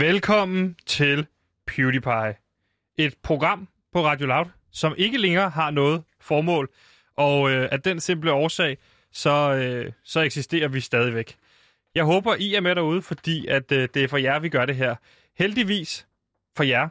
Velkommen til PewDiePie. Et program på Radio Loud, som ikke længere har noget formål. Og øh, af den simple årsag, så, øh, så eksisterer vi stadigvæk. Jeg håber, I er med derude, fordi at, øh, det er for jer, vi gør det her. Heldigvis for jer,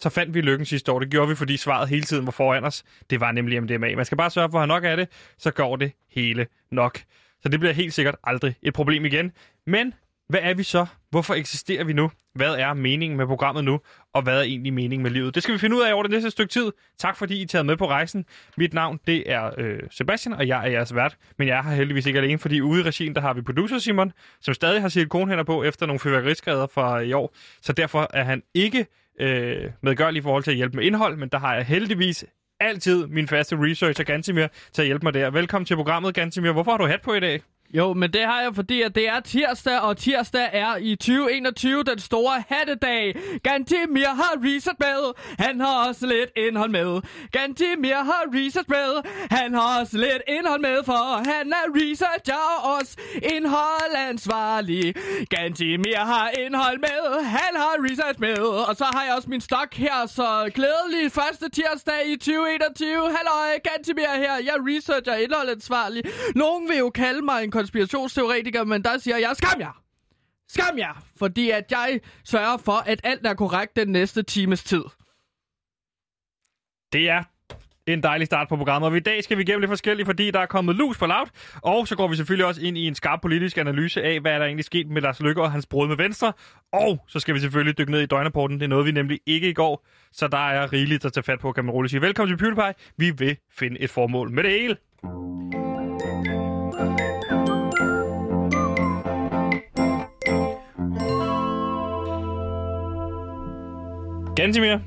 så fandt vi lykken sidste år. Det gjorde vi, fordi svaret hele tiden var foran os. Det var nemlig MDMA. Man skal bare sørge for at have nok af det, så går det hele nok. Så det bliver helt sikkert aldrig et problem igen. Men hvad er vi så? Hvorfor eksisterer vi nu? Hvad er meningen med programmet nu? Og hvad er egentlig meningen med livet? Det skal vi finde ud af over det næste stykke tid. Tak fordi I tager med på rejsen. Mit navn det er øh, Sebastian, og jeg er jeres vært. Men jeg er her heldigvis ikke alene, fordi ude i regien, der har vi producer Simon, som stadig har silikonhænder på efter nogle fyrværkeriskader fra i år. Så derfor er han ikke øh, medgørlig i forhold til at hjælpe med indhold, men der har jeg heldigvis altid min faste researcher Gantimir til at hjælpe mig der. Velkommen til programmet, Gantimir. Hvorfor har du hat på i dag? Jo, men det har jeg, fordi at det er tirsdag, og tirsdag er i 2021 den store hattedag. Gantimir har reset med, han har også lidt indhold med. Gantimir har reset med, han har også lidt indhold med, for han er researcher og også indholdansvarlig. Gantimir har indhold med, han har research med, og så har jeg også min stok her, så glædelig første tirsdag i 2021. Halløj, Gantimir her, jeg er researcher og indholdansvarlig. Nogen vil jo kalde mig en konspirationsteoretiker, men der siger jeg, skam jer! Skam jer! Fordi at jeg sørger for, at alt er korrekt den næste times tid. Det er en dejlig start på programmet, og i dag skal vi gennem lidt forskelligt, fordi der er kommet lus på laut, og så går vi selvfølgelig også ind i en skarp politisk analyse af, hvad der egentlig sket med Lars Lykke og hans brud med Venstre, og så skal vi selvfølgelig dykke ned i døgneporten, det er noget vi nemlig ikke i går, så der er rigeligt at tage fat på, kan man roligt sige. Velkommen til PewDiePie, vi vil finde et formål med det hele. Gantimir,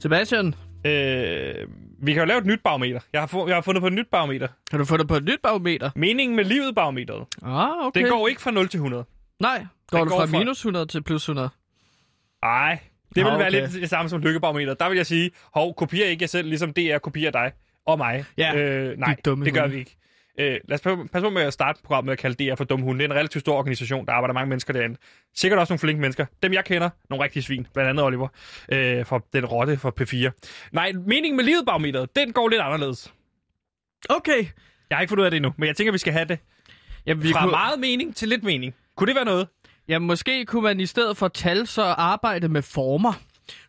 Sebastian, øh, vi kan jo lave et nyt barometer. Jeg har, fu- jeg har fundet på et nyt barometer. har du fundet på et nyt barometer? Meningen med livet barometeret. Ah, okay. Det går ikke fra 0 til 100. Nej, går Den du går fra fra- minus 100 til plus 100? Nej, det vil Ah, være okay. lidt det samme som lykkebarometer. Der vil jeg sige, hov, kopier ikke jer selv, ligesom DR kopierer dig og mig. Ja, øh, nej, de dumme det gør vi ikke. Øh, lad os passe pas på med at starte programmet med at kalde DR for dumme hunde. Det er en relativt stor organisation, der arbejder mange mennesker derinde. Sikkert også nogle flinke mennesker. Dem jeg kender, nogle rigtige svin. Blandt andet Oliver øh, fra den rotte fra P4. Nej, meningen med livet barometeret, den går lidt anderledes. Okay. Jeg har ikke fundet ud af det endnu, men jeg tænker, vi skal have det Jamen, fra meget mening til lidt mening. Kunne det være noget? Ja, måske kunne man i stedet for tal så arbejde med former.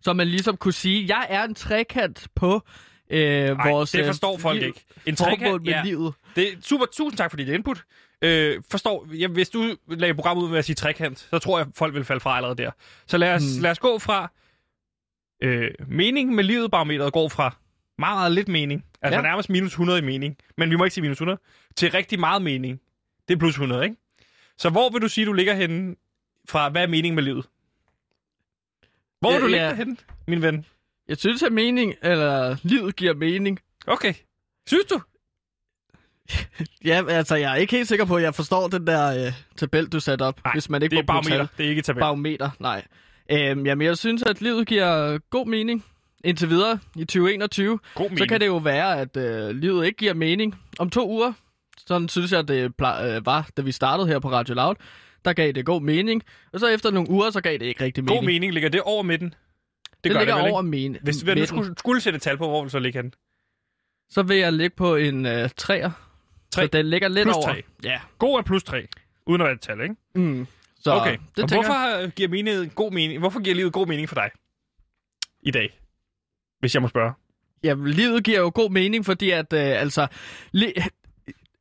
Så man ligesom kunne sige, jeg er en trekant på øh, Ej, vores... det forstår øh, folk liv- ikke. En trekant, med ja. livet. Det er super, tusind tak for dit input. Øh, forstår, ja, hvis du lagde programmet ud med at sige trekant, så tror jeg, folk vil falde fra allerede der. Så lad os, Hmm. lad os gå fra øh, meningen med livet barometeret går fra meget, meget lidt mening, altså Ja. nærmest minus 100 i mening, men vi må ikke sige minus 100, til rigtig meget mening. Det er plus 100, ikke? Så hvor vil du sige, du ligger henne fra, hvad er meningen med livet? Hvor vil Ja, du ligge ja. henne, min ven? Jeg synes, at mening, eller livet giver mening. Okay. Synes du? Ja, altså, jeg er ikke helt sikker på, at jeg forstår den der øh, tabel, du satte op, Nej, hvis man ikke Det er barometer, det er ikke tabel. Barometer, nej. Øhm, jamen, jeg synes, at livet giver god mening indtil videre i 2021. God mening. Så kan det jo være, at øh, livet ikke giver mening om to uger. Sådan synes jeg, det øh, var, da vi startede her på Radio Loud. Der gav det god mening. Og så efter nogle uger, så gav det ikke rigtig mening. God mening, ligger det over midten? Det, Det, gør ligger det vel, over mening. Hvis vi nu skulle, skulle sætte et tal på, hvor vil så ligge henne? Så vil jeg ligge på en øh, træer. Tre. Så den ligger lidt Plus over. tre. Ja. God er plus 3, uden at være et tal, ikke? Mm. Så okay. det og hvorfor jeg. giver mening god mening? Hvorfor giver livet god mening for dig i dag? Hvis jeg må spørge. Ja, livet giver jo god mening, fordi at, øh, altså, li-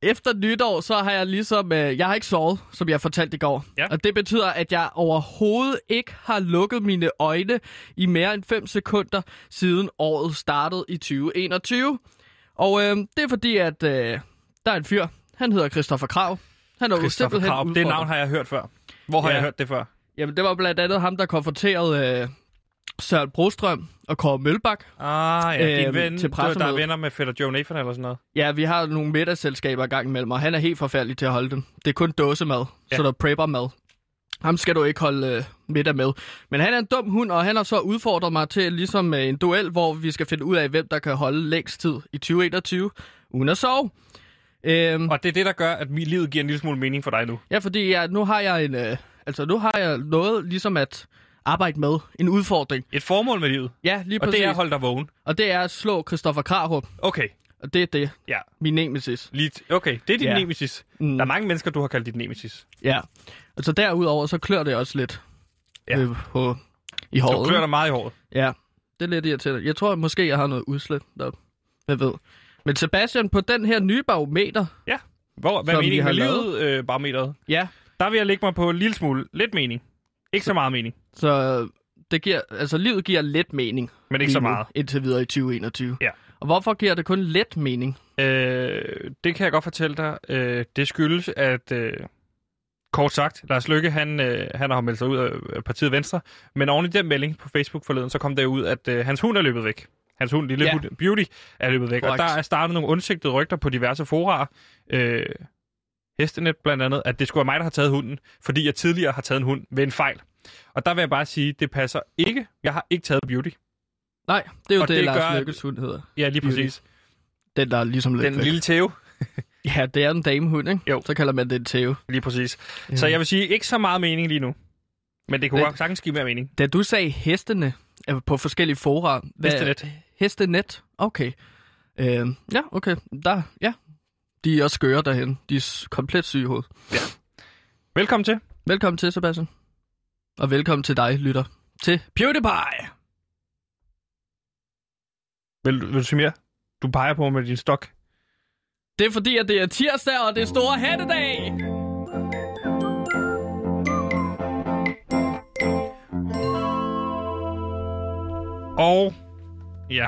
efter nytår, så har jeg ligesom, øh, jeg har ikke sovet, som jeg fortalte i går. Ja. Og det betyder, at jeg overhovedet ikke har lukket mine øjne i mere end 5 sekunder, siden året startede i 2021. Og øh, det er fordi, at øh, der er en fyr, han hedder Christoffer Krav. Han er jo simpelthen Kraup. Det navn har jeg hørt før. Hvor har Ja. jeg hørt det før? Jamen, det var blandt andet ham, der konfronterede øh, Søren Brostrøm og Kåre Mølbak. Ah, ja. Øhm, ven, til der er venner med Fætter Joe Nathan eller sådan noget. Ja, vi har nogle middagsselskaber gang imellem, og han er helt forfærdelig til at holde dem. Det er kun dåsemad, Ja. ja. så der er prepper-mad. Ham skal du ikke holde øh, middag med. Men han er en dum hund, og han har så udfordret mig til ligesom øh, en duel, hvor vi skal finde ud af, hvem der kan holde længst tid i 2021 uden at sove. Øhm, Og det er det, der gør, at mit livet giver en lille smule mening for dig nu. ja, fordi jeg, nu har jeg en... Øh, altså, nu har jeg noget ligesom at arbejde med. En udfordring. Et formål med livet. Ja, lige Og præcis. det er at holde dig vågen. og det er at slå Christoffer Krarup. Okay. Og det er det. Ja. Min nemesis. Lige t- okay, det er din Ja. nemesis. Mm. Der er mange mennesker, du har kaldt dit nemesis. Ja. Og så derudover, så klør det også lidt. Ja. Øh, på, I Du håret. klør dig meget i håret. Ja, det er lidt irriterende. Jeg tror måske, jeg har noget udslæt deroppe. Hvad ved. Men Sebastian, på den her nye barometer, Hvor, hvad er meningen har med livet, øh, barometeret? ja, Der vil jeg lægge mig på en lille smule. Lidt mening. Ikke så meget mening, så det giver, altså livet giver lidt mening. men ikke så meget. Indtil videre i 2021. Ja. Og hvorfor giver det kun lidt mening? Øh, det kan jeg godt fortælle dig. Øh, det skyldes, at... Øh, kort sagt, Lars Lykke, han, øh, han har meldt sig ud af partiet Venstre, men oven i den melding på Facebook forleden, så kom der ud, at øh, hans hund er løbet væk. Hans hund, lille Ja. hund, Beauty, er løbet væk. Korrekt. Og der er startet nogle undsigtede rygter på diverse forarer. Øh, Hestenet blandt andet, at det skulle være mig, der har taget hunden, fordi jeg tidligere har taget en hund ved en fejl. Og der vil jeg bare sige, det passer ikke. Jeg har ikke taget Beauty. Nej, det er jo Og det, det Lars Lykkes hund hedder. Ja, lige Beauty. præcis. Den, der er ligesom lidt Den væk. lille Theo. Ja, det er en damehund, ikke? Jo. Så kalder man det en tæve. Lige præcis. Så jeg vil sige, ikke så meget mening lige nu. Men det kunne godt sagtens give mere mening. Da du sagde hestene øh, på forskellige fora... hvad- Hestenet. Okay. Øh, ja, okay. Der, ja. De er også skøre derhen. De er komplet syge i hovedet. Velkommen til. Velkommen til, Sebastian. Og velkommen til dig, lytter. Til PewDiePie. Vil, vil du sige mere? Du peger på med din stok. Det er fordi, at det er tirsdag, og det er store hattedag. Og ja,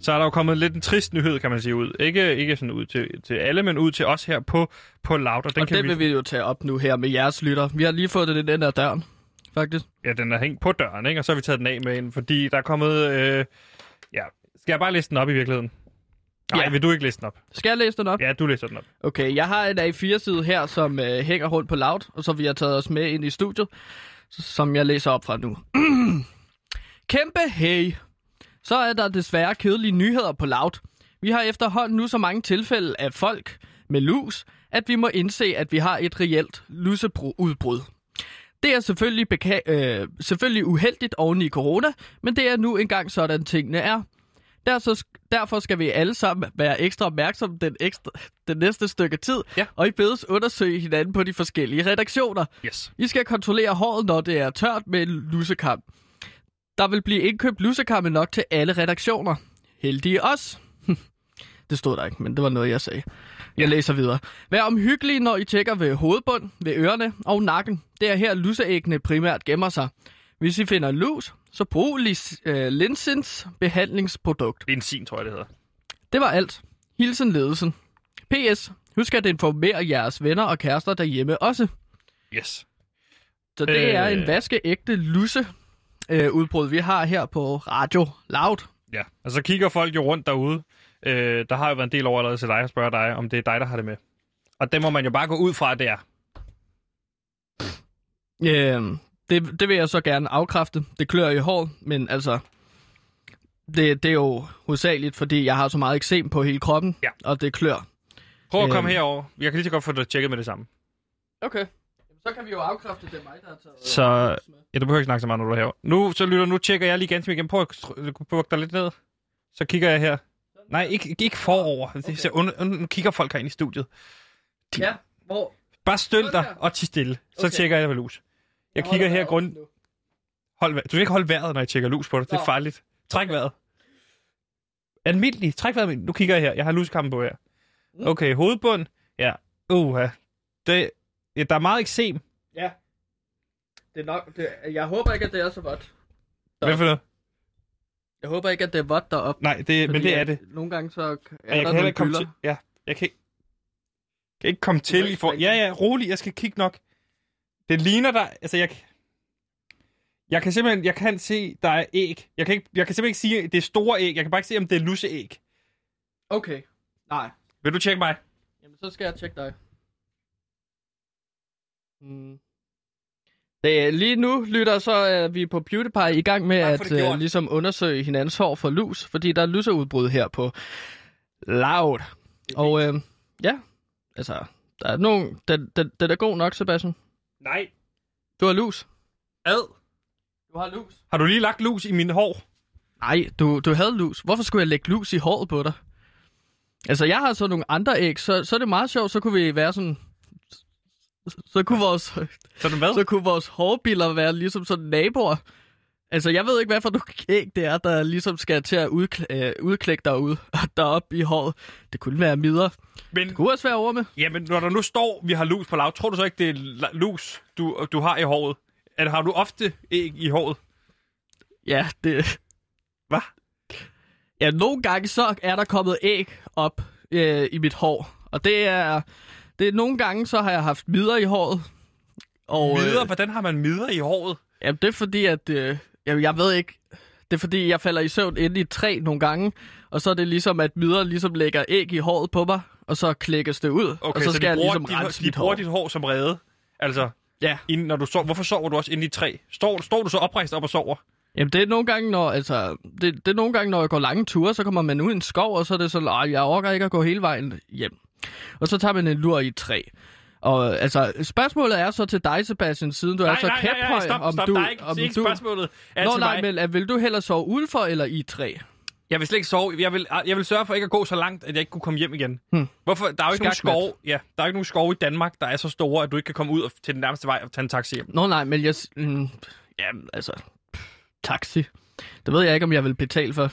så er der jo kommet lidt en trist nyhed, kan man sige, ud. Ikke, ikke sådan ud til, til alle, men ud til os her på, på Loud. Og den Og kan det vil vi jo tage op nu her med jeres lytter. Vi har lige fået det ind ad døren, faktisk. Ja, den er hængt på døren, ikke? Og så har vi taget den af med en, fordi der er kommet... Øh, ja, skal jeg bare læse den op i virkeligheden? Nej, Ja. vil du ikke læse den op? Skal jeg læse den op? Ja, du læser den op. Okay, jeg har en A4-side her, som øh, hænger rundt på Loud, og så vi har taget os med ind i studiet, som jeg læser op fra nu. Kæmpe hey! Så er der desværre kedelige nyheder på Loud. Vi har efterhånden nu så mange tilfælde af folk med lus, at vi må indse, at vi har et reelt luseudbrud. Det er selvfølgelig, beka- øh, selvfølgelig uheldigt oven i corona, men det er nu engang sådan tingene er. Der så, derfor skal vi alle sammen være ekstra opmærksomme den, ekstra, den næste stykke tid, Ja. og I bedes undersøge hinanden på de forskellige redaktioner. Yes. I skal kontrollere håret, når det er tørt med en lusekam. Der vil blive indkøbt lusekamme nok til alle redaktioner. Heldige os. det stod der ikke, men det var noget, jeg sagde. Jeg læser videre. Vær omhyggelige, når I tjekker ved hovedbund, ved ørerne og nakken. Det er her luseæggene primært gemmer sig. Hvis I finder lus, så brug lis, øh, Linsens behandlingsprodukt. Benzin, tror jeg, det hedder. Det var alt. Hilsen ledelsen. P.S. Husk at informere jeres venner og kærester derhjemme også. Yes. Så det Øh. er en vaskeægte lusse øh, udbrud, vi har her på Radio Loud. Ja, og så kigger folk jo rundt derude. Øh, der har jo været en del over allerede til dig og spørge dig, om det er dig, der har det med. Og det må man jo bare gå ud fra, at det er. Øh, det, det vil jeg så gerne afkræfte. Det klør i hår, men altså... Det, det er jo hovedsageligt, fordi jeg har så meget eksem på hele kroppen, Ja. og det klør. Prøv at komme Øhm. herover. Jeg kan lige så godt få det tjekket med det samme. Okay. Så kan vi jo afkræfte, det er mig, der har taget... Så ja, du behøver ikke snakke så meget, når du er herovre. Nu, så lytter, nu tjekker jeg lige ganske igen. Prøv at bukke dig lidt ned. Så kigger jeg her. Nej, ikke, ikke forover. Okay. Det, så under, under, nu kigger folk herinde i studiet. Ja, hvor... Bare støl dig og ti stille. Så Okay. tjekker jeg ved lus. Jeg kigger her grund... Hold, du skal ikke holde vejret, når jeg tjekker lus på dig. Det er farligt. Træk vejret. Almindelig. Træk vejret. Nu kigger jeg her. Jeg har luskampen på her. Mm. Okay, hovedbund. Ja. Uha. Det, ja, der er meget eksem. Ja. Det er nok... Det, jeg håber ikke, at det er så vådt. Nå. Hvad for noget? Jeg håber ikke, at det er vådt deroppe. Nej, det, men det er det. Nogle gange så er Ja, der jeg kan nogle komme til. Ja, jeg kan, ikke- kan ikke komme til i for... Ja, ja, rolig. Jeg skal kigge nok. Det ligner der... Altså, jeg... Jeg kan simpelthen... Jeg kan se, der er æg. Jeg kan, ikke, jeg kan simpelthen ikke sige, at det er store æg. Jeg kan bare ikke se, om det er lusseæg. Okay. Nej. Vil du tjekke mig? Jamen, så skal jeg tjekke dig. Mm. Det, er- lige nu, lytter, så er vi på PewDiePie i gang med at uh, ligesom undersøge hinandens hår for lus, fordi der er luseudbrud her på Loud. Og uh, ja, altså, der er nogen... Den, den, den er god nok, Sebastian. Nej. Du har lus. Ad. Du har lus. Har du lige lagt lus i mine hår? Nej, du, du havde lus. Hvorfor skulle jeg lægge lus i håret på dig? Altså, jeg har så nogle andre æg, så, så er det meget sjovt, så kunne vi være sådan... Så kunne vores, Så du hvad? så kunne vores hårbiller være ligesom sådan naboer. Altså, jeg ved ikke, hvad for nogle æg det er, der ligesom skal til at udkl- øh, udklække derude, deroppe i håret. Det kunne være midler. Men, Det kunne også være orme. jamen, når der nu står, vi har lus på lav, tror du så ikke, det er lus, du, du har i håret? Eller har du ofte æg i håret? Ja, det... Hvad? Ja, nogle gange så er der kommet æg op øh, i mit hår. Og det er... Det er nogle gange, så har jeg haft midler i håret. Og, Midder? Øh, Hvordan har man midder i håret? jamen, det er fordi, at... Øh, jamen, jeg ved ikke... Det er fordi, jeg falder i søvn inde i et træ nogle gange. Og så er det ligesom, at midler ligesom lægger æg i håret på mig. Og så klækkes det ud. Okay, og så, så skal de jeg bruger, ligesom de, rense de mit bruger hår. dit hår som rede. Altså, Ja. inden, når du sover. Hvorfor sover du også inde i et træ? Står, står du så oprejst op og sover? Jamen, det er nogle gange, når, altså, det, det er nogle gange, når jeg går lange ture, så kommer man ud i en skov, og så er det sådan, at jeg orker ikke at gå hele vejen hjem. Og så tager man en lur i træ. Og altså, spørgsmålet er så til dig, Sebastian, siden du er så kæphøj, stop, om stop, du... er ikke, om ikke du... spørgsmålet. Er Nå, til nej, mig. men er, vil du hellere sove udenfor eller i træ? Jeg vil slet ikke sove. Jeg vil, jeg vil sørge for ikke at gå så langt, at jeg ikke kunne komme hjem igen. Hmm. Hvorfor? Der er jo ikke nogen Skakmat. skove, ja, der er ikke nogen skove i Danmark, der er så store, at du ikke kan komme ud og- til den nærmeste vej og tage en taxi hjem. Nå, nej, men jeg... Mm, jamen, altså... pff, Taxi. Det ved jeg ikke, om jeg vil betale for.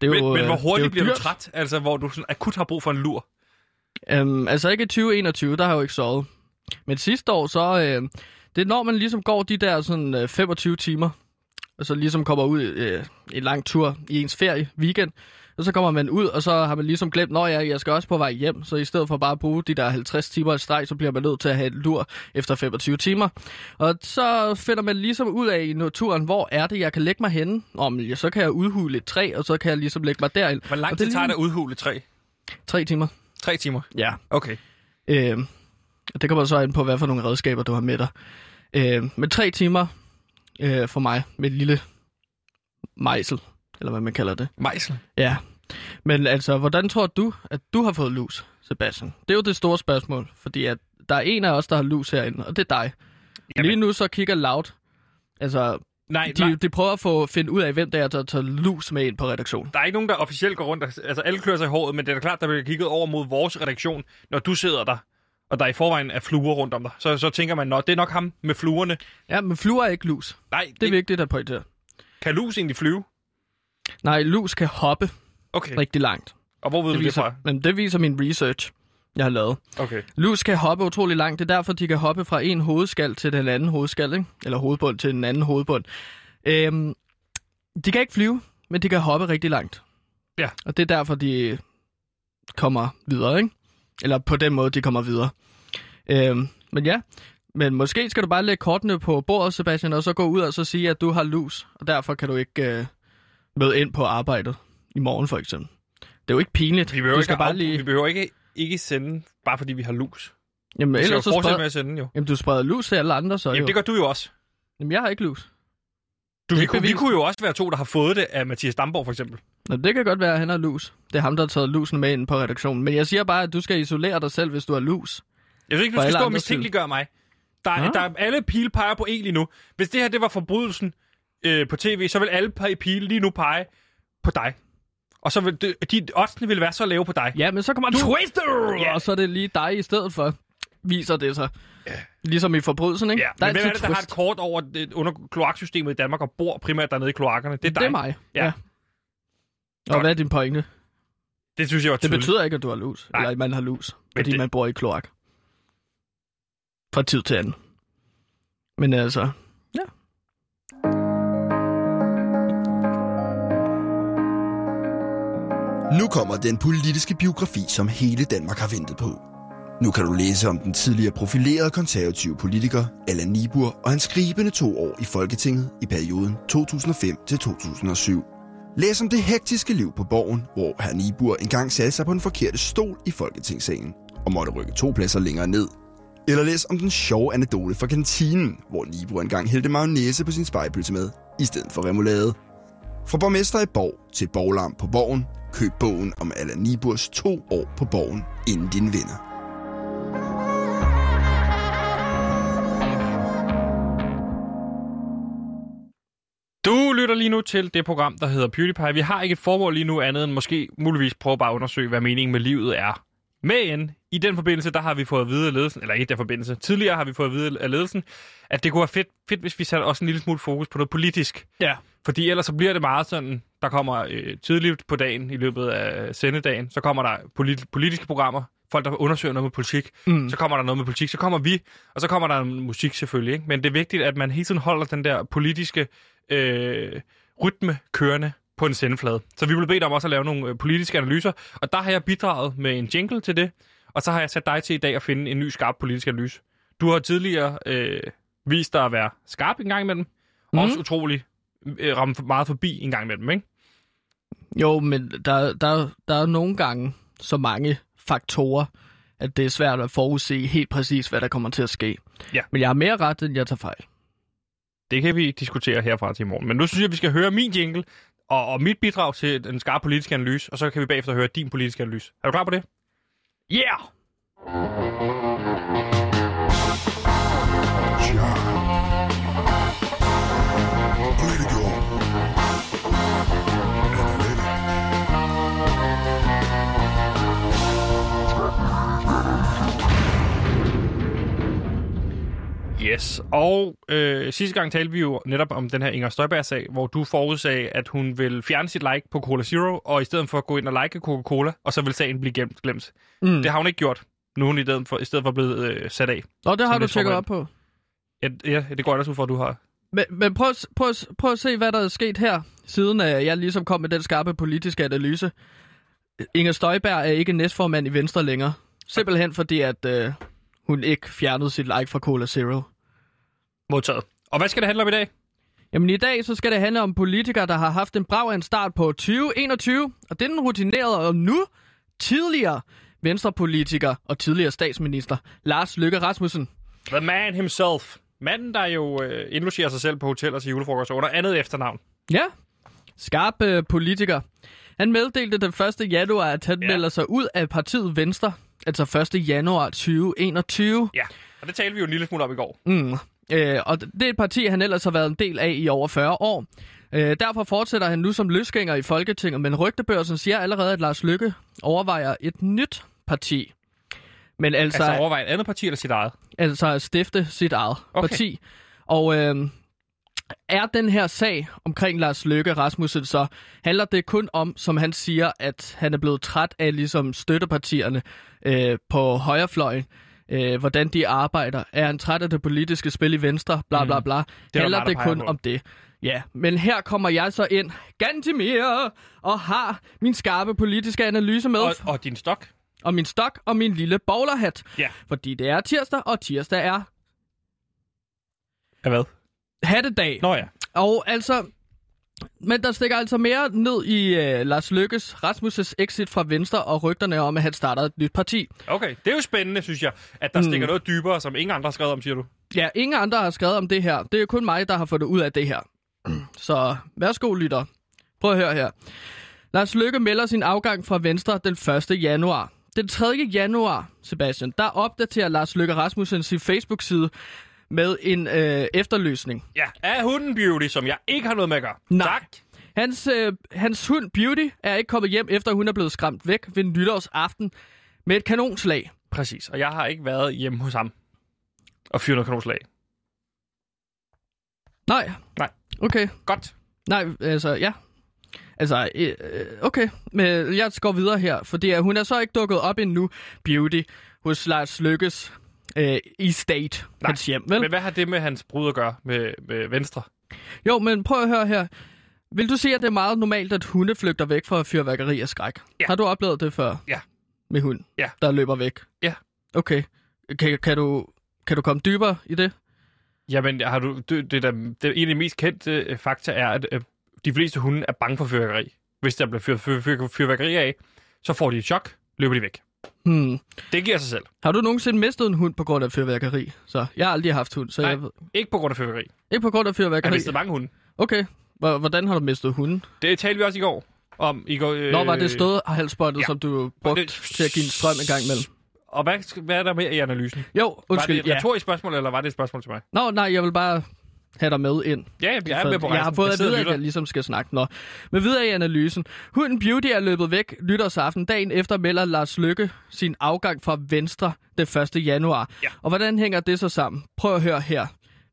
Det er Men, jo, men øh, hvor er hurtigt bliver du dyrt. træt? Altså, hvor du sådan akut har brug for en lur. Øhm, altså ikke i 2021, der har jeg jo ikke sovet. Men sidste år, så... Øh, det er når man ligesom går de der sådan øh, 25 timer, og så ligesom kommer ud øh, en lang tur i ens ferie, weekend, og så kommer man ud, og så har man ligesom glemt, når jeg, jeg skal også på vej hjem, så i stedet for bare at bruge de der 50 timer i streg, så bliver man nødt til at have et lur efter 25 timer. Og så finder man ligesom ud af i naturen, hvor er det, jeg kan lægge mig henne. Om så kan jeg udhule et træ, og så kan jeg ligesom lægge mig derind. Hvor lang tid det er tager det at udhule et træ? Tre timer. Tre timer. Ja. Okay. Øh, det kommer så ind på, hvad for nogle redskaber du har med dig. Øh, men tre timer øh, for mig med et lille mejsel, eller hvad man kalder det. Mejsel. Ja. Men altså, hvordan tror du, at du har fået lus, Sebastian? Det er jo det store spørgsmål, fordi at der er en af os, der har lus herinde, og det er dig. Jamen. Lige nu så kigger Loud. Altså, Nej, nej, de, de prøver at få finde ud af, hvem det er, der tager lus med ind på redaktionen. der er ikke nogen, der officielt går rundt. Altså, alle klør sig i håret, men det er da klart, der bliver kigget over mod vores redaktion, når du sidder der, og der i forvejen er fluer rundt om dig. Så, så tænker man, at det er nok ham med fluerne. Ja, men fluer er ikke lus. Nej, Det er vigtigt at pointere. kan lus egentlig flyve? Nej, lus kan hoppe Okay, rigtig langt. og hvor ved Det du det fra? men det viser min research, jeg har lavet. Okay. Lus kan hoppe utrolig langt. Det er derfor, de kan hoppe fra en hovedskal til den anden hovedskal, ikke? Eller hovedbund til den anden hovedbund. Øhm, de kan ikke flyve, men de kan hoppe rigtig langt. Ja. Og det er derfor, de kommer videre, ikke? Eller på den måde, de kommer videre. Øhm, men ja, men måske skal du bare lægge kortene på bordet, Sebastian, og så gå ud og så sige, at du har lus, og derfor kan du ikke øh, møde ind på arbejdet i morgen, for eksempel. Det er jo ikke pinligt. Vi behøver, du ikke, skal bare af... lige... vi behøver ikke, ikke sende, bare fordi vi har lus. Jamen, Vi skal ellers så fortsætte spred... med at sende, jo. Jamen, du spreder lus til alle andre, så Jamen, jo. det gør du jo også. Jamen, jeg har ikke lus. Du, vi, kunne, vi kunne jo også være to, der har fået det af Mathias Damborg, for eksempel. Nå, det kan godt være, at han har lus. Det er ham, der har taget lusen med ind på redaktionen. Men jeg siger bare, at du skal isolere dig selv, hvis du har lus. Jeg synes ikke, du skal stå og mistænkeliggøre mig. Der, er, der er alle pile peger på en lige nu. Hvis det her det var forbrydelsen øh, på tv, så vil alle pile lige nu pege på dig. Og så vil de, de oddsene vil være så lave på dig. Ja, men så kommer du... Twister! Ja. Og så er det lige dig i stedet for. Viser det sig. Ligesom i forbrydelsen, ikke? Ja, der men hvem er det, der har et twist. kort over det, under kloaksystemet i Danmark og bor primært dernede i kloakkerne? Det er dig. Det er mig. Ja. Og Godt. hvad er din pointe? Det synes jeg var Det tydeligt. betyder ikke, at du har lus. Nej. Eller at man har lus. Men Fordi det- man bor i kloak. Fra tid til anden. Men altså... Nu kommer den politiske biografi, som hele Danmark har ventet på. Nu kan du læse om den tidligere profilerede konservative politiker Allan Nibur og hans skribende to år i Folketinget i perioden 2005 til 2007. Læs om det hektiske liv på borgen, hvor herr Nibur engang satte sig på den forkerte stol i Folketingssalen og måtte rykke to pladser længere ned. Eller læs om den sjove anekdote fra kantinen, hvor Nibur engang hældte mayonnaise på sin spejpølse med, i stedet for remoulade. Fra borgmester i Borg til borglarm på Borgen, køb bogen om Allan Niburs to år på Borgen, inden din vinder. Du lytter lige nu til det program, der hedder PewDiePie. Vi har ikke et formål lige nu andet end måske muligvis prøve bare at undersøge, hvad meningen med livet er. Men i den forbindelse, der har vi fået at vide af ledelsen, eller ikke den forbindelse, tidligere har vi fået at vide af ledelsen, at det kunne være fedt, fedt hvis vi satte også en lille smule fokus på noget politisk. Ja. Fordi ellers så bliver det meget sådan, der kommer øh, tidligt på dagen i løbet af sendedagen, så kommer der polit- politiske programmer, folk der undersøger noget med politik, Mm. så kommer der noget med politik, så kommer vi, og så kommer der musik selvfølgelig. Ikke? Men det er vigtigt, at man hele tiden holder den der politiske øh, rytme kørende på en sendeflade. Så vi blev bedt om også at lave nogle øh, politiske analyser, og der har jeg bidraget med en jingle til det, og så har jeg sat dig til i dag at finde en ny skarp politisk analyse. Du har tidligere øh, vist dig at være skarp en gang imellem, mm. Også utrolig øh, ramme meget forbi en gang imellem, ikke? Jo, men der, der, der er nogle gange så mange faktorer, at det er svært at forudse helt præcis, hvad der kommer til at ske. Ja. Men jeg har mere ret, end jeg tager fejl. Det kan vi diskutere herfra til i morgen. Men nu synes jeg, at vi skal høre min jingle og, og mit bidrag til den skarpe politiske analyse, og så kan vi bagefter høre din politiske analyse. Er du klar på det? Yeah! Yes, og øh, sidste gang talte vi jo netop om den her Inger Støjberg-sag, hvor du forudsagde, at hun vil fjerne sit like på Cola Zero, og i stedet for at gå ind og like Coca-Cola, og så vil sagen blive glemt. glemt. Mm. Det har hun ikke gjort. Nu er hun i stedet for, i stedet for blevet øh, sat af. Nå, det har du tjekket op på. Ja, ja, det går jeg også ud for, at du har. Men, men prøv, at- prøv, at- prøv at se, hvad der er sket her, siden uh, jeg ligesom kom med den skarpe politiske analyse. Inger Støjberg er ikke næstformand i Venstre længere. Simpelthen fordi, at uh, hun ikke fjernede sit like fra Cola Zero. Modtaget. Og hvad skal det handle om i dag? Jamen i dag så skal det handle om politikere, der har haft en brav en start på 2021, og det er den rutinerede og nu tidligere venstrepolitiker og tidligere statsminister Lars Løkke Rasmussen. The man himself. Manden, der jo øh, indlogerer sig selv på hoteller til julefrokost under andet efternavn. Ja, skarp øh, politiker. Han meddelte den 1. januar, at han ja. melder sig ud af partiet Venstre, altså 1. januar 2021. Ja, og det talte vi jo en lille smule om i går. Mm. Øh, og det er et parti, han ellers har været en del af i over 40 år. Øh, derfor fortsætter han nu som løsgænger i Folketinget, men rygtebørsen siger allerede, at Lars Lykke overvejer et nyt parti. Men altså, Altså overveje et andet parti eller sit eget? altså at stifte sit eget Okay. okay. parti. Og øh, er den her sag omkring Lars Løkke Rasmussen så, handler det kun om, som han siger, at han er blevet træt af ligesom støttepartierne øh, på højrefløjen, øh, hvordan de arbejder. Er han træt af det politiske spil i Venstre? Bla bla Mm. bla. der handler meget, det kun på. om det? Ja, men her kommer jeg så ind, Gantimir, og har min skarpe politiske analyse med, Og, og din stok? og min stok og min lille bowlerhat. Ja. Fordi det er tirsdag, og tirsdag er Ja, hvad? hattedag. Nå ja. Og altså, men der stikker altså mere ned i uh, Lars Lykkes Rasmus' exit fra Venstre og rygterne om, at han starter et nyt parti. Okay, det er jo spændende, synes jeg, at der mm. Mm. stikker noget dybere, som ingen andre har skrevet om, siger du. Ja, ingen andre har skrevet om det her. Det er kun mig, der har fået det ud af det her. Så værsgo, lytter. Prøv at høre her. Lars Lykke melder sin afgang fra Venstre den 1. januar. Den 3. januar, Sebastian, der opdaterer Lars Lykke Rasmussen sin Facebook-side med en øh, efterløsning. Ja, af hunden Beauty, som jeg ikke har noget med at gøre. Nej. Tak. Hans, øh, hans hund Beauty er ikke kommet hjem, efter hun er blevet skræmt væk ved nytårsaften med et kanonslag. Præcis, og jeg har ikke været hjemme hos ham og fyret noget kanonslag. Nej. Nej. Okay. Godt. Nej, altså, ja. Altså, øh, okay. Men jeg går videre her, fordi hun er så ikke dukket op endnu, Beauty, hos Lars Lykkes øh, estate, Nej, hans hjem, vel? Men hvad har det med hans brud at gøre med, med Venstre? Jo, men prøv at høre her. Vil du sige, at det er meget normalt, at hunde flygter væk fra fyrværkeri af skræk? Ja. Har du oplevet det før? Ja. Med hund? Ja. Der løber væk? Ja. Okay. Kan, kan, du, kan du komme dybere i det? Jamen, har du, det, det, der, det, en af de mest kendte øh, fakta er, at øh, de fleste hunde er bange for fyrværkeri. Hvis der bliver fyr, fyr, fyr, fyrværkeri af, så får de et chok, løber de væk. Hmm. Det giver sig selv. Har du nogensinde mistet en hund på grund af fyrværkeri? Så jeg har aldrig haft hund, så Nej. jeg ved... Ikke på grund af fyrværkeri. Ikke på grund af Jeg har fyrværkeri? mistet mange hunde. Okay. Hvor- Hvordan har du mistet hunden? Det talte vi også i går. Om, i går øh, Når var det stået halsbåndet, ja. som du brugte det- til at give en strøm en gang imellem? Og hvad, hvad er der mere i analysen? Jo, undskyld. var det et ja. spørgsmål, eller var det et spørgsmål til mig? Nå, nej, jeg vil bare have dig med ind. Ja, jeg er med på rejsen. Jeg har fået at sidder vide, at jeg ligesom skal snakke. Nå. Men videre i analysen. Hunden Beauty er løbet væk nytårsaften. Dagen efter melder Lars Lykke sin afgang fra Venstre den 1. januar. Ja. Og hvordan hænger det så sammen? Prøv at høre her.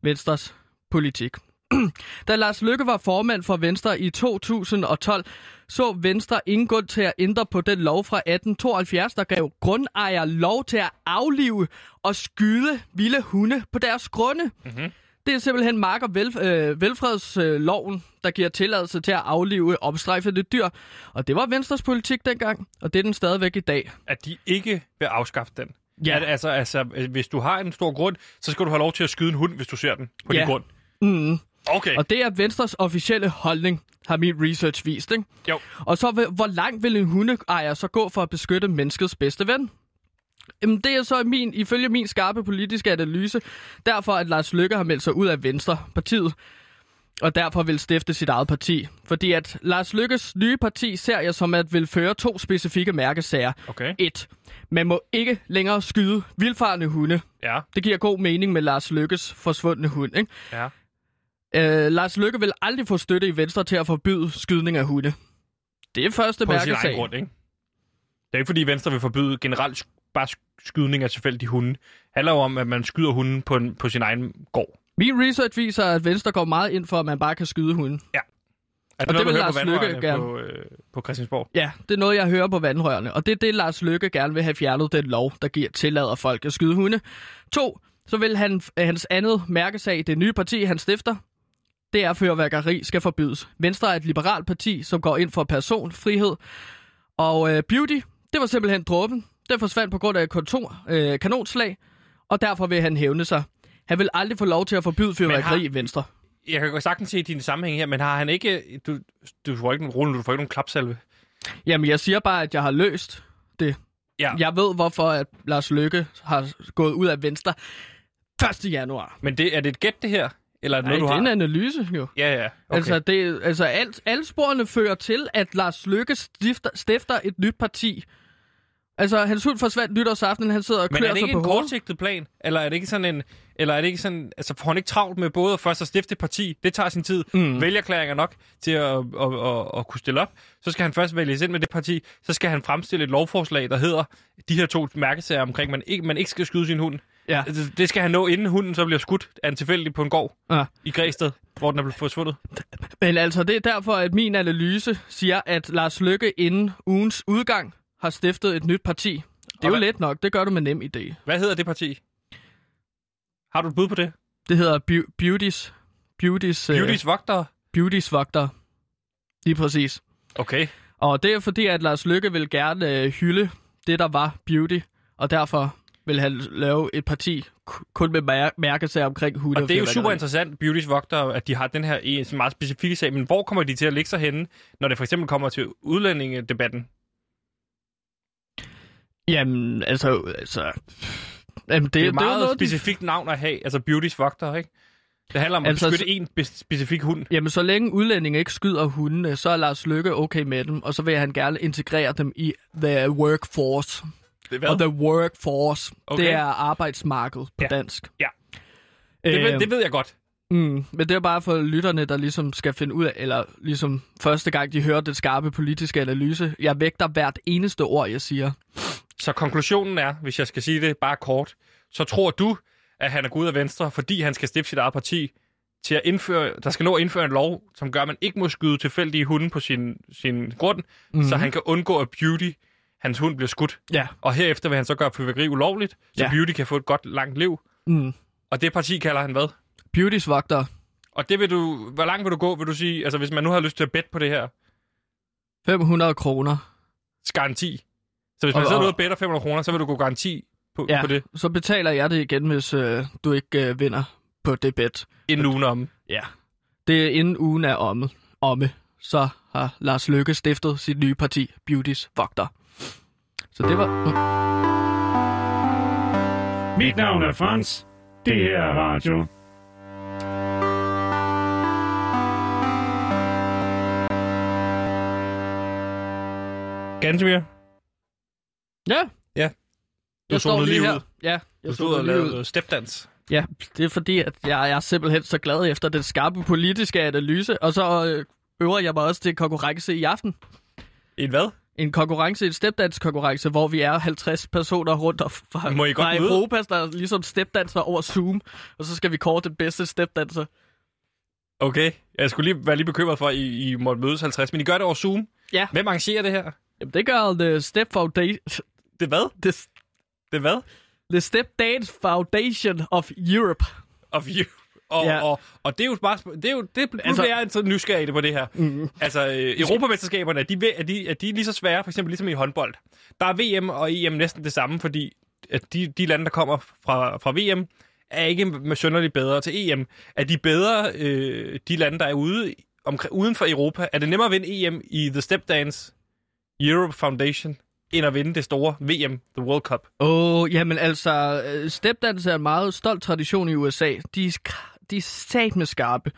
Venstres politik. da Lars Lykke var formand for Venstre i 2012, så Venstre grund til at ændre på den lov fra 1872, der gav grundejere lov til at aflive og skyde vilde hunde på deres grunde. Mhm. Det er simpelthen mark- og vel, øh, velfredsloven, der giver tilladelse til at aflive omstrejfede dyr. Og det var Venstres politik dengang, og det er den stadigvæk i dag. At de ikke vil afskaffe den. Ja. At, altså, altså, hvis du har en stor grund, så skal du have lov til at skyde en hund, hvis du ser den på Ja. din grund. Mm. Okay. Og det er Venstres officielle holdning, har min research vist. Ikke? Jo. Og så hvor langt vil en hundeejer så gå for at beskytte menneskets bedste ven? Jamen, det er så min, ifølge min skarpe politiske analyse, derfor at Lars Løkke har meldt sig ud af Venstre, partiet, og derfor vil stifte sit eget parti. Fordi at Lars Lykkes nye parti ser jeg som at vil føre to specifikke mærkesager. Okay. 1. Man må ikke længere skyde vildfarne hunde. Ja, Det giver god mening med Lars Lykkes forsvundne hund. Ikke? ja. Øh, Lars Lykke vil aldrig få støtte i Venstre til at forbyde skydning af hunde. Det er første På sin egen mærkesag. grund, ikke? Det er ikke fordi Venstre vil forbyde generelt bare sk- skydning af tilfældige hunde. Det handler jo om, at man skyder hunden på, en, på sin egen gård. Min research viser, at Venstre går meget ind for, at man bare kan skyde hunde. Er Og noget, det vil Lars på vandrørene gerne. På, øh, på Christiansborg? Ja, det er noget, jeg hører på vandrørene. Og det er det, Lars Lykke gerne vil have fjernet den lov, der giver tillader folk at skyde hunde. To, så vil han, hans andet mærkesag, det nye parti, han stifter, det er, at fyrværkeri skal forbydes. Venstre er et liberalt parti, som går ind for personfrihed. Og øh, Beauty, det var simpelthen dråben. Den forsvandt på grund af kontor, øh, kanonslag, og derfor vil han hævne sig. Han vil aldrig få lov til at forbyde fyrværkeri har- i Venstre. Jeg kan sagtens se din sammenhæng her, men har han ikke... Du, du får ikke rulle, du får ikke nogen klapsalve. Jamen, jeg siger bare, at jeg har løst det. Ja. Jeg ved, hvorfor at Lars Lykke har gået ud af Venstre 1. januar. Men det, er det et gæt, det her? Eller er det Nej, noget, det du er har? en analyse, jo. Ja, ja. Okay. Altså, det, altså alt, alle sporene fører til, at Lars Lykke stifter, stifter et nyt parti. Altså, hans hund forsvandt nytårsaften, han sidder og Men klør er det sig ikke på en hovedet. kortsigtet plan? Eller er det ikke sådan en... Eller er det ikke sådan... Altså, får han ikke travlt med både at først at stifte parti? Det tager sin tid. Mm. Vælgerklæringer nok til at, at, at, at, at kunne stille op. Så skal han først vælges ind med det parti. Så skal han fremstille et lovforslag, der hedder de her to mærkesager omkring, man ikke, man ikke skal skyde sin hund. Ja. Altså, Det skal han nå, inden hunden så bliver skudt af en tilfældig på en gård Ja. i Græsted, hvor den er blevet forsvundet. Men altså, det er derfor, at min analyse siger, at Lars Lykke inden ugens udgang har stiftet et nyt parti. Det er Og jo hvad- let nok, det gør du med nem idé. Hvad hedder det parti? Har du et bud på det? Det hedder Beau- Beauties... Beauties... øh, Beautys Vogtere? Beauties Vogter. Lige præcis. Okay. Og det er fordi, at Lars Lykke vil gerne øh, hylde det, der var Beauty, og derfor vil han lave et parti ku- kun med mær- mærkesager omkring hunde. Og det er jo super interessant, Beautys Vogtere, at de har den her en meget specifikke sag. Men hvor kommer de til at ligge sig henne, når det for eksempel kommer til udlændingedebatten? Jamen, altså... altså jamen, det, Det er et det er jo meget noget, specifikt navn at have, altså Beautys Vogtere, ikke? Det handler om at Altså, beskytte en specifik hund. Jamen, så længe udlændinge ikke skyder hundene, så er Lars Lykke okay med dem, og så vil han gerne integrere dem i the workforce. Det, Og the workforce, Okay. det er arbejdsmarkedet på Ja. dansk. Ja. det, ved, Øhm, det ved jeg godt. Mm, men det er bare for lytterne, der ligesom skal finde ud af, eller ligesom første gang, de hører den skarpe politiske analyse. Jeg vægter hvert eneste ord, jeg siger. Så konklusionen er, hvis jeg skal sige det bare kort, så tror du, at han er gået ud af Venstre, fordi han skal stifte sit eget parti, til at indføre, der skal nå at indføre en lov, som gør, at man ikke må skyde tilfældige hunde på sin, sin grund, mm-hmm. så han kan undgå, at Beauty, hans hund, bliver skudt. Ja. Og herefter vil han så gøre fyrværkeri ulovligt, så Ja. Beauty kan få et godt, langt liv. Mm. Og det parti kalder han hvad? Beautys vogter. Og det vil du, hvor langt vil du gå, vil du sige, altså hvis man nu har lyst til at bet på det her, 500 kroner. garanti. Så hvis man Og- sidder og- og better 500 kroner, så vil du gå garanti på, Ja, på det, så betaler jeg det igen, hvis øh, du ikke øh, vinder på det bet. inden ugen om. Ja. Det er inden ugen er omme. omme. Så har Lars Lykke stiftet sit nye parti, Beautys Vogter. Så det var... Mm. Mit navn er Frans. Det her er radio. Gantemir, Ja. Ja. Du Jeg står lige lige her. ud. Ja, jeg du stod og lavede stepdans. Ja, det er fordi, at jeg er simpelthen så glad efter den skarpe politiske analyse, og så øh, øver jeg mig også til en konkurrence i aften. En hvad? En konkurrence, en stepdans-konkurrence, hvor vi er 50 personer rundt og fra, Må I godt fra møde? Europa, der ligesom stepdanser over Zoom, og så skal vi kåre den bedste stepdanser. Okay. Jeg skulle lige være lige bekymret for, at I, I måtte mødes 50, men I gør det over Zoom. Ja. Hvem arrangerer det her? Jamen, det gør The Step Foundation. Det hvad? Det er hvad? the Step Dance Foundation of Europe. Of you. Og, Ja. og, og det er jo bare... Det er jo, det, nu Altså- bliver jeg så nysgerrig på det her. Mm. Altså, øh, Europamesterskaberne, er de, er, de, er de lige så svære, for eksempel ligesom i håndbold? Der er VM og EM næsten det samme, fordi at de, de lande, der kommer fra, fra VM, er ikke med sønderligt bedre til EM. Er de bedre, øh, de lande, der er ude omkring, uden for Europa? Er det nemmere at vinde EM i The Step Dance Europe Foundation, end at vinde det store VM, The World Cup? Åh, oh, jamen altså, øh, stepdance er en meget stolt tradition i USA. De er, de er sat med skarpe.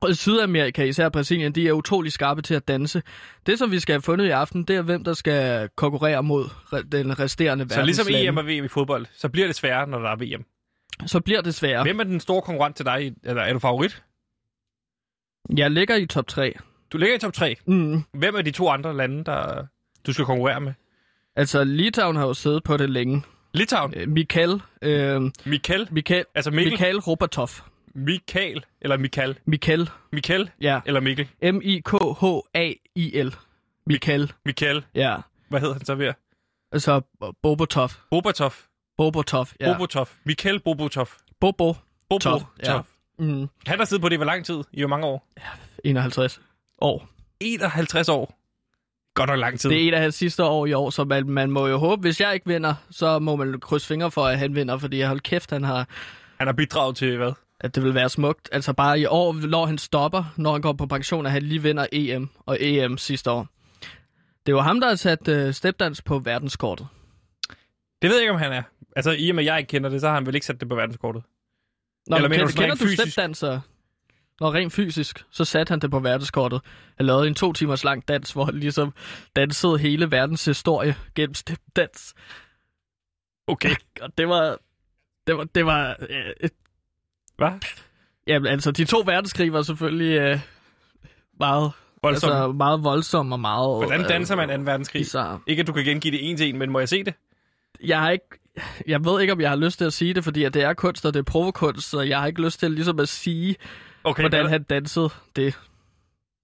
Og i Sydamerika, især Brasilien, de er utrolig skarpe til at danse. Det, som vi skal have fundet i aften, det er, hvem der skal konkurrere mod den resterende Så ligesom. EM og VM i fodbold, så bliver det sværere, når der er VM. Så bliver det sværere. Hvem er den store konkurrent til dig? Eller er du favorit? Jeg ligger i top 3. Du ligger i top 3. Mm. Hvem er de to andre lande, der du skal konkurrere med? Altså, Litauen har jo siddet på det længe. Litauen. Øh, Mikhail, øh, Michael. Mikhail, Altså Mikkel. Mikhail Robertov. Michael. Eller Michael. Mikhail, Michael. ja. Eller Mikkel. M-I-K-H-A-I-L. Mikhail, Michael. ja. Hvad hedder han så ved? Altså, Bobotov. Bobatov. Bobotov, ja. Ja. Bobotov. Michael Bobotov. Bobo. Bobotov. ja. Mm, Han har siddet på det i hvor lang tid? I hvor mange år? 51 år. 51 år. Godt nok lang tid. Det er et af hans sidste år i år, så man, man må jo håbe, hvis jeg ikke vinder, så må man krydse fingre for, at han vinder, fordi hold kæft, han har, Han har bidraget til hvad? at det vil være smukt. Altså bare i år, når han stopper, når han går på pension, at han lige vinder EM og EM sidste år. Det var ham, der har sat uh, stepdans på verdenskortet. Det ved jeg ikke, om han er. Altså, i og med, at jeg ikke kender det, så har han vel ikke sat det på verdenskortet. Nå, Eller men mener kender, du kender du fysisk? stepdanser? Når rent fysisk, så satte han det på verdenskortet. Han lavede en to timers lang dans, hvor han ligesom dansede hele verdens historie gennem stepdans. Okay. Og det var... Det var... Det var øh, Hvad? jamen, altså, de to verdenskrige var selvfølgelig øh, meget, Voldsomt. altså, meget voldsomme og meget... Hvordan danser man 2. verdenskrig? Bizarre. Ikke, at du kan gengive det en til en, men må jeg se det? Jeg har ikke... Jeg ved ikke, om jeg har lyst til at sige det, fordi at det er kunst, og det er provokunst, så jeg har ikke lyst til ligesom at sige, Okay, hvordan hvad- han dansede det.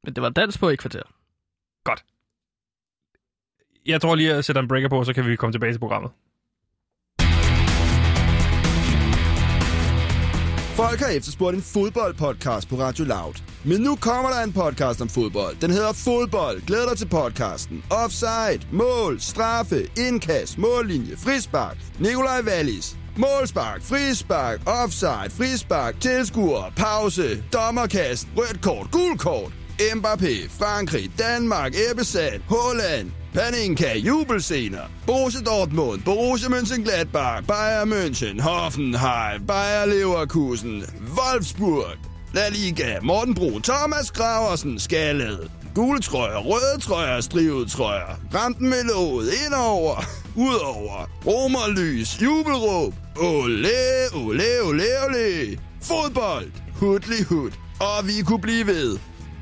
Men det var dans på i kvarter. Jeg tror lige, at jeg sætter en breaker på, så kan vi komme tilbage til programmet. Folk har efterspurgt en fodboldpodcast på Radio Loud. Men nu kommer der en podcast om fodbold. Den hedder Fodbold. Glæd dig til podcasten. Offside, mål, straffe, indkast, mållinje, frispark. Nikolaj Wallis. Målspark, frispark, offside, frispark, tilskuer, pause, dommerkast, rødt kort, gul kort. Mbappé, Frankrig, Danmark, Ebbesat, Holland, Paninka, jubelscener. Borussia Dortmund, Borussia Mönchengladbach, Bayern München, Hoffenheim, Bayer Leverkusen, Wolfsburg. La Liga, Morten Bro, Thomas Graversen, Skallet. Gule trøjer, røde trøjer, strivet trøjer. Ramten med låget, indover, udover. Romerlys, jubelråb. Ole, ole, ole, ole. Fodbold, hudli hud. Og vi kunne blive ved.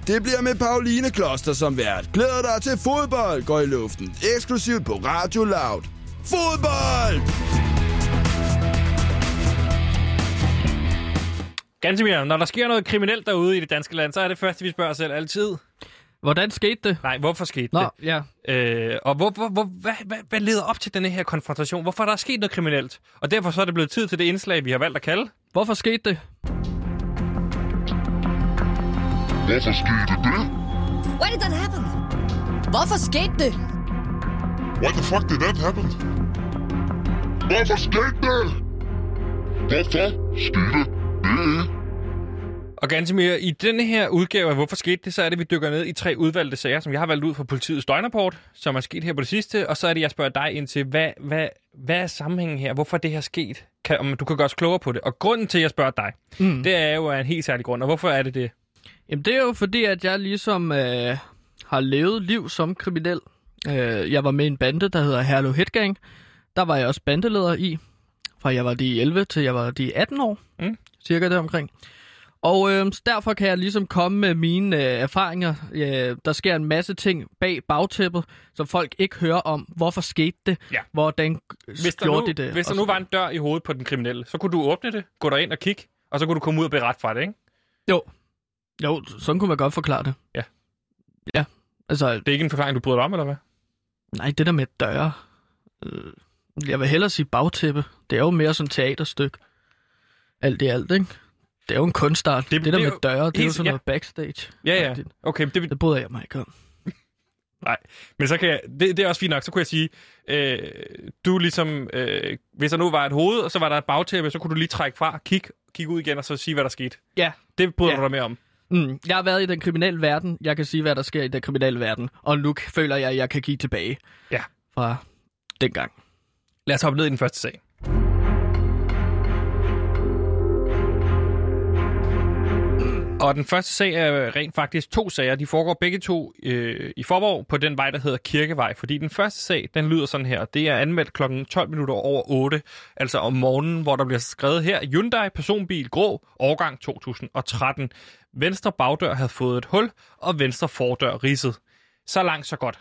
Det bliver med Pauline Kloster som vært. Glæder dig til fodbold går i luften. Eksklusivt på Radio Loud. Fodbold! Gansimir, når der sker noget kriminelt derude i det danske land, så er det første, vi spørger os selv altid. Hvordan skete det? Nej, hvorfor skete Nå, det? ja. Øh, og hvor, hvor, hvor, hvad, hvad, hvad leder op til denne her konfrontation? Hvorfor er der sket noget kriminelt? Og derfor så er det blevet tid til det indslag, vi har valgt at kalde. Hvorfor skete det? Hvorfor skete det? Why did that happen? Hvorfor skete det? Why the fuck did that happen? Hvorfor skete det? Hvorfor skete det? Og Gansimir, i denne her udgave af Hvorfor skete det, så er det, vi dykker ned i tre udvalgte sager, som jeg har valgt ud fra politiets døgnrapport, som er sket her på det sidste. Og så er det, jeg spørger dig ind til, hvad, hvad, hvad er sammenhængen her? Hvorfor er det her sket? Kan, om du kan gøre os klogere på det. Og grunden til, at jeg spørger dig, mm. det er jo en helt særlig grund. Og hvorfor er det det? Jamen, det er jo fordi, at jeg ligesom øh, har levet liv som kriminel. Øh, jeg var med i en bande, der hedder Herlev Hitgang. Der var jeg også bandeleder i. Fra jeg var de 11 til jeg var de 18 år. Mm. Cirka deromkring. Og øh, derfor kan jeg ligesom komme med mine øh, erfaringer. Øh, der sker en masse ting bag bagtæppet, som folk ikke hører om. Hvorfor skete det? Ja. Hvordan Hvis der, gjorde nu, de det? hvis der nu var en dør i hovedet på den kriminelle, så kunne du åbne det, gå derind og kigge, og så kunne du komme ud og berette fra det, ikke? Jo. Jo, sådan kunne man godt forklare det. Ja. Ja. Altså, Det er ikke en forklaring, du bryder dig om, eller hvad? nej, det der med døre. Øh, jeg vil hellere sige bagtæppe. Det er jo mere sådan et teaterstykke. Alt i alt, ikke? Det er jo en kunstart. Det- Det, det der det er med jo døre, det er jo sådan ja. noget backstage. Ja, ja. Okay, det, Det bryder jeg mig ikke om. Nej, men så kan jeg, det, det er også fint nok. Så kunne jeg sige, øh, du ligesom, øh, hvis der nu var et hoved, og så var der et bagtæppe, så kunne du lige trække fra, kigge kig ud igen, og så sige, hvad der skete. Ja. Det bryder Ja. du dig med om. Mm, jeg har været i den kriminelle verden. Jeg kan sige, hvad der sker i den kriminelle verden. Og nu føler jeg, at jeg kan give tilbage. Ja. Fra dengang. Lad os hoppe ned i den første sag. Og den første sag er rent faktisk to sager. De foregår begge to øh, i Forborg på den vej, der hedder Kirkevej. Fordi den første sag, den lyder sådan her. Det er anmeldt kl. 12 minutter over 8, altså om morgenen, hvor der bliver skrevet her. Hyundai personbil grå, årgang 2013. Venstre bagdør havde fået et hul, og venstre fordør ridset. Så langt, så godt.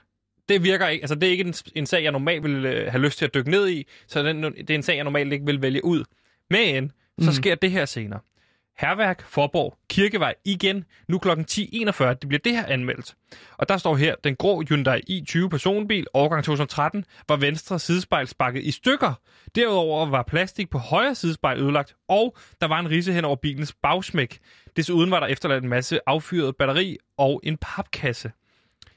Det virker ikke, altså det er ikke en, en sag, jeg normalt ville øh, have lyst til at dykke ned i, så den, det er en sag, jeg normalt ikke vil vælge ud. Men så Mm. sker det her senere. Herværk, Forborg, Kirkevej igen, nu kl. 10.41, det bliver det her anmeldt. Og der står her, den grå Hyundai i20 personbil, årgang 2013, var venstre sidespejl sparket i stykker. Derudover var plastik på højre sidespejl ødelagt, og der var en rise hen over bilens bagsmæk. Desuden var der efterladt en masse affyret batteri og en papkasse.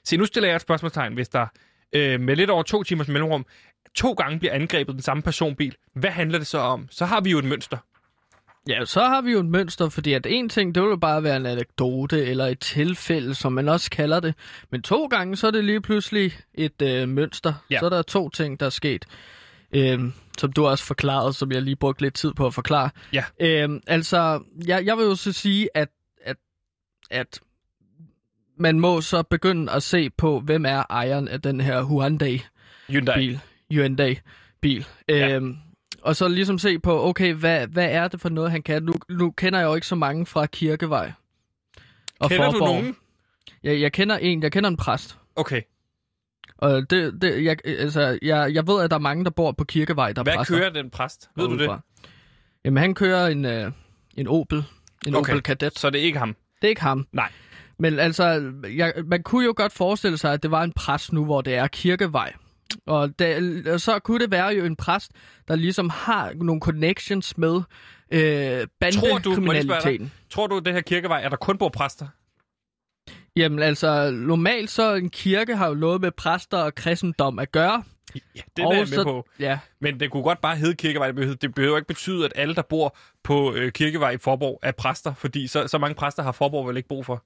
Se, nu stiller jeg et spørgsmålstegn, hvis der øh, med lidt over to timers mellemrum to gange bliver angrebet den samme personbil. Hvad handler det så om? Så har vi jo et mønster. Ja, så har vi jo et mønster, fordi at en ting, det vil jo bare være en anekdote eller et tilfælde, som man også kalder det. Men to gange, så er det lige pludselig et øh, mønster. Ja. Så er der to ting, der er sket. Øhm, som du også forklarede, som jeg lige brugte lidt tid på at forklare. Ja. Øhm, altså, jeg, jeg vil jo så sige, at, at, at man må så begynde at se på, hvem er ejeren af den her Hyundai Hyundai. bil, Hyundai-bil. Ja. Og så ligesom se på, okay, hvad, hvad er det for noget, han kan? Nu, nu kender jeg jo ikke så mange fra Kirkevej. Og Kender du Forborg. nogen? Jeg, jeg kender en, jeg kender en præst. Okay. Og det, det, jeg, altså, jeg, jeg ved, at der er mange, der bor på Kirkevej, der er Hvad præster. kører den præst? Ved du det? Jamen, han kører en, øh, en Opel. En Okay. Opel Kadett. Så det er ikke ham? Det er ikke ham. Nej. Men altså, jeg, man kunne jo godt forestille sig, at det var en præst nu, hvor det er Kirkevej. Og det, så kunne det være jo en præst, der ligesom har nogle connections med øh, Tror bandekriminaliteten. tror du, det her kirkevej, er der kun bor præster? Jamen altså, normalt så en kirke har jo noget med præster og kristendom at gøre. Ja, det er og jeg med så, på. Ja, Men det kunne godt bare hedde kirkevej. Det behøver ikke betyde, at alle, der bor på øh, kirkevej i Forborg, er præster. Fordi så, så mange præster har Forborg vel ikke brug for.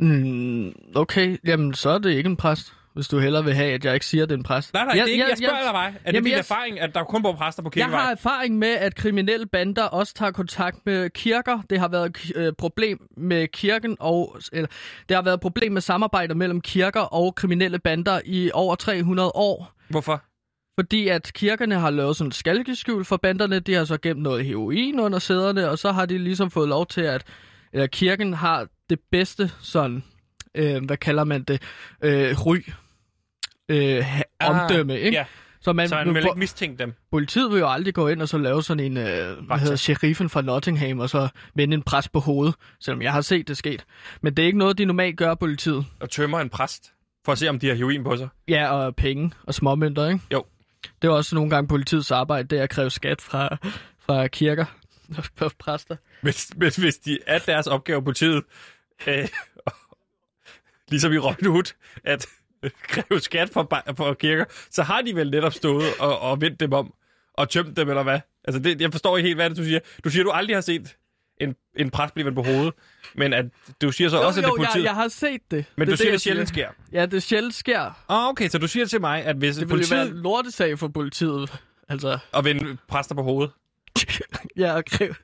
mm, okay, jamen så er det ikke en præst, hvis du hellere vil have, at jeg ikke siger, at det er en præst. Nej, nej, jeg, det er ikke, jeg spørger dig bare. Er det din jeg- erfaring, at der kun bor præster på Jeg kirkevej? har erfaring med, at kriminelle bander også tager kontakt med kirker. Det har været et øh, problem med kirken og eller, det har været et problem med samarbejde mellem kirker og kriminelle bander i over 300 år. Hvorfor? Fordi at kirkerne har lavet sådan et skalkeskjul for banderne, de har så gemt noget heroin under sæderne, og så har de ligesom fået lov til, at eller kirken har det bedste sådan, øh, hvad kalder man det, øh, ry, øh, ha- omdømme, ikke? Ah, Ja, Så man, så han vil ikke mistænke dem. Politiet vil jo aldrig gå ind og så lave sådan en, øh, hvad hedder sheriffen fra Nottingham, og så vende en pres på hovedet, selvom jeg har set det sket. Men det er ikke noget, de normalt gør, politiet. Og tømmer en præst, for at se, om de har heroin på sig. Ja, og penge og småmønter, ikke? Jo. Det er også nogle gange politiets arbejde, det er at kræve skat fra, fra kirker og præster. Hvis, hvis, hvis de er deres opgave, politiet, øh, ligesom i Robin Hood, at kræve skat for, for kirker, så har de vel netop stået og, og vendt dem om og tømt dem, eller hvad? Altså, det, jeg forstår ikke helt, hvad det du siger. Du siger, du aldrig har set en, en præst blive vendt på hovedet, men at du siger så Jo, også, at det jo, er politiet. jeg, jeg har set det. Men det du siger, det sjældent sker. Ja, det sjældent sker. Ah, okay, så du siger til mig, at hvis Det ville jo politiet være en lortesag for politiet. Altså, og vende præster på hovedet. ja, at kræve,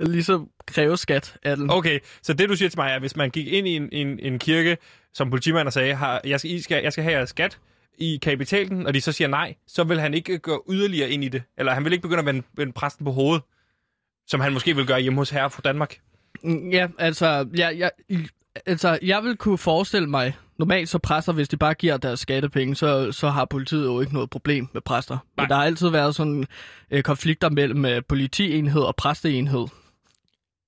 ligesom kræve skat af den. Okay, så det du siger til mig er, at hvis man gik ind i en, en, en kirke som politimand og sagde, har, jeg, skal, I skal, jeg skal have jeres skat, i kapitalen, og de så siger nej, så vil han ikke gå yderligere ind i det. Eller han vil ikke begynde at vende, vende præsten på hovedet, som han måske vil gøre hjemme hos herre fra Danmark. Ja, altså, jeg, jeg, altså, jeg vil kunne forestille mig, normalt så præster, hvis de bare giver deres skattepenge, så, så har politiet jo ikke noget problem med præster. Nej. Men der har altid været sådan øh, konflikter mellem øh, politienhed og præsteenhed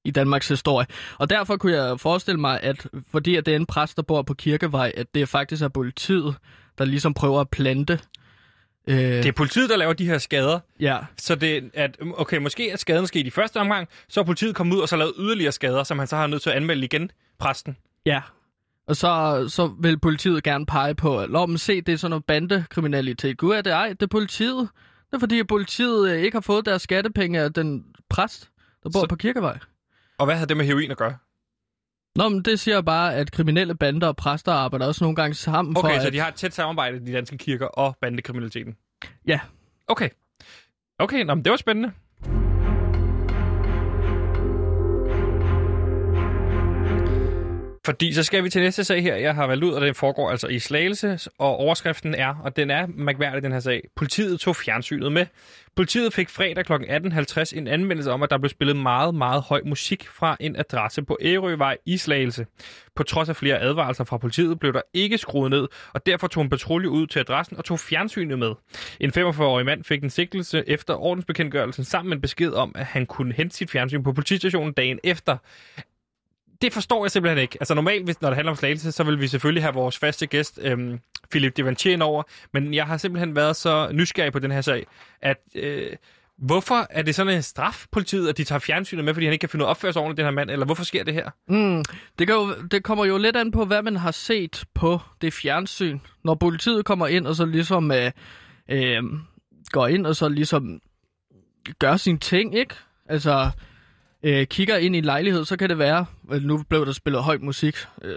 i Danmarks historie. Og derfor kunne jeg forestille mig, at fordi at det er en præst, der bor på Kirkevej, at det faktisk er politiet, der ligesom prøver at plante. Øh, Det er politiet, der laver de her skader, Ja, så det at, okay, måske er skaden sket i første omgang, så er politiet kommet ud og så lavet yderligere skader, som han så har nødt til at anmelde igen, præsten. Ja. Og så, så vil politiet gerne pege på, at dem se, det er sådan noget bandekriminalitet. Gud er det ej, det er politiet. Det er fordi, at politiet øh, ikke har fået deres skattepenge af den præst, der bor så... på Kirkevej. Og hvad har det med heroin at gøre? Nå, men det siger bare, at kriminelle bander og præster arbejder også nogle gange sammen for, Okay, så at... de har et tæt samarbejde, de danske kirker og bandekriminaliteten. Ja. Okay. Okay, nå, men det var spændende. Fordi så skal vi til næste sag her. Jeg har valgt ud, og den foregår altså i Slagelse, og overskriften er, og den er mærkværdig, den her sag. Politiet tog fjernsynet med. Politiet fik fredag kl. 18.50 en anmeldelse om, at der blev spillet meget, meget høj musik fra en adresse på Ærøvej i Slagelse. På trods af flere advarelser fra politiet blev der ikke skruet ned, og derfor tog en patrulje ud til adressen og tog fjernsynet med. En 45-årig mand fik en sigtelse efter ordensbekendtgørelsen sammen med en besked om, at han kunne hente sit fjernsyn på politistationen dagen efter. Det forstår jeg simpelthen ikke. Altså normalt, hvis, når det handler om slagelse, så vil vi selvfølgelig have vores faste gæst, øhm, Philip Devantier, over. Men jeg har simpelthen været så nysgerrig på den her sag, at øh, hvorfor er det sådan en straf, politiet, at de tager fjernsynet med, fordi han ikke kan finde ud af opføre sig ordentligt, den her mand? Eller hvorfor sker det her? Mm, det, kan jo, det kommer jo lidt an på, hvad man har set på det fjernsyn. Når politiet kommer ind og så ligesom øh, øh, går ind og så ligesom gør sine ting, ikke? Altså øh, kigger ind i en lejlighed, så kan det være, øh, nu blev der spillet høj musik, øh,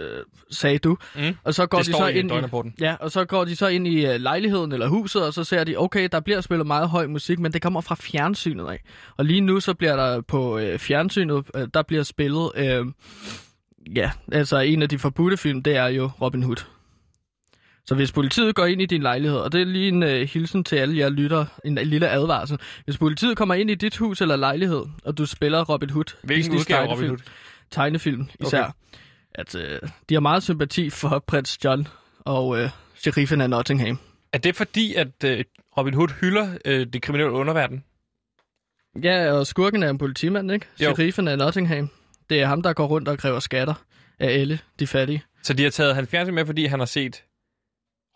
sagde du, Mm. og så går Det de så ind i, ja, og så går de så ind i øh, lejligheden eller huset, og så ser de, okay, der bliver spillet meget høj musik, men det kommer fra fjernsynet af. Og lige nu så bliver der på øh, fjernsynet, øh, der bliver spillet, øh, ja, altså en af de forbudte film, det er jo Robin Hood. Så hvis politiet går ind i din lejlighed, og det er lige en øh, hilsen til alle jer lytter, en lille advarsel. Hvis politiet kommer ind i dit hus eller lejlighed, og du spiller Robin Hood, Hvilken udgave Robin Hood? tegnefilm især, okay. at øh, de har meget sympati for prins John og øh, sheriffen af Nottingham. Er det fordi, at øh, Robin Hood hylder øh, det kriminelle underverden? Ja, og skurken er en politimand, ikke? Jo. Sheriffen af Nottingham. Det er ham, der går rundt og kræver skatter af alle de fattige. Så de har taget hans fjernsyn med, fordi han har set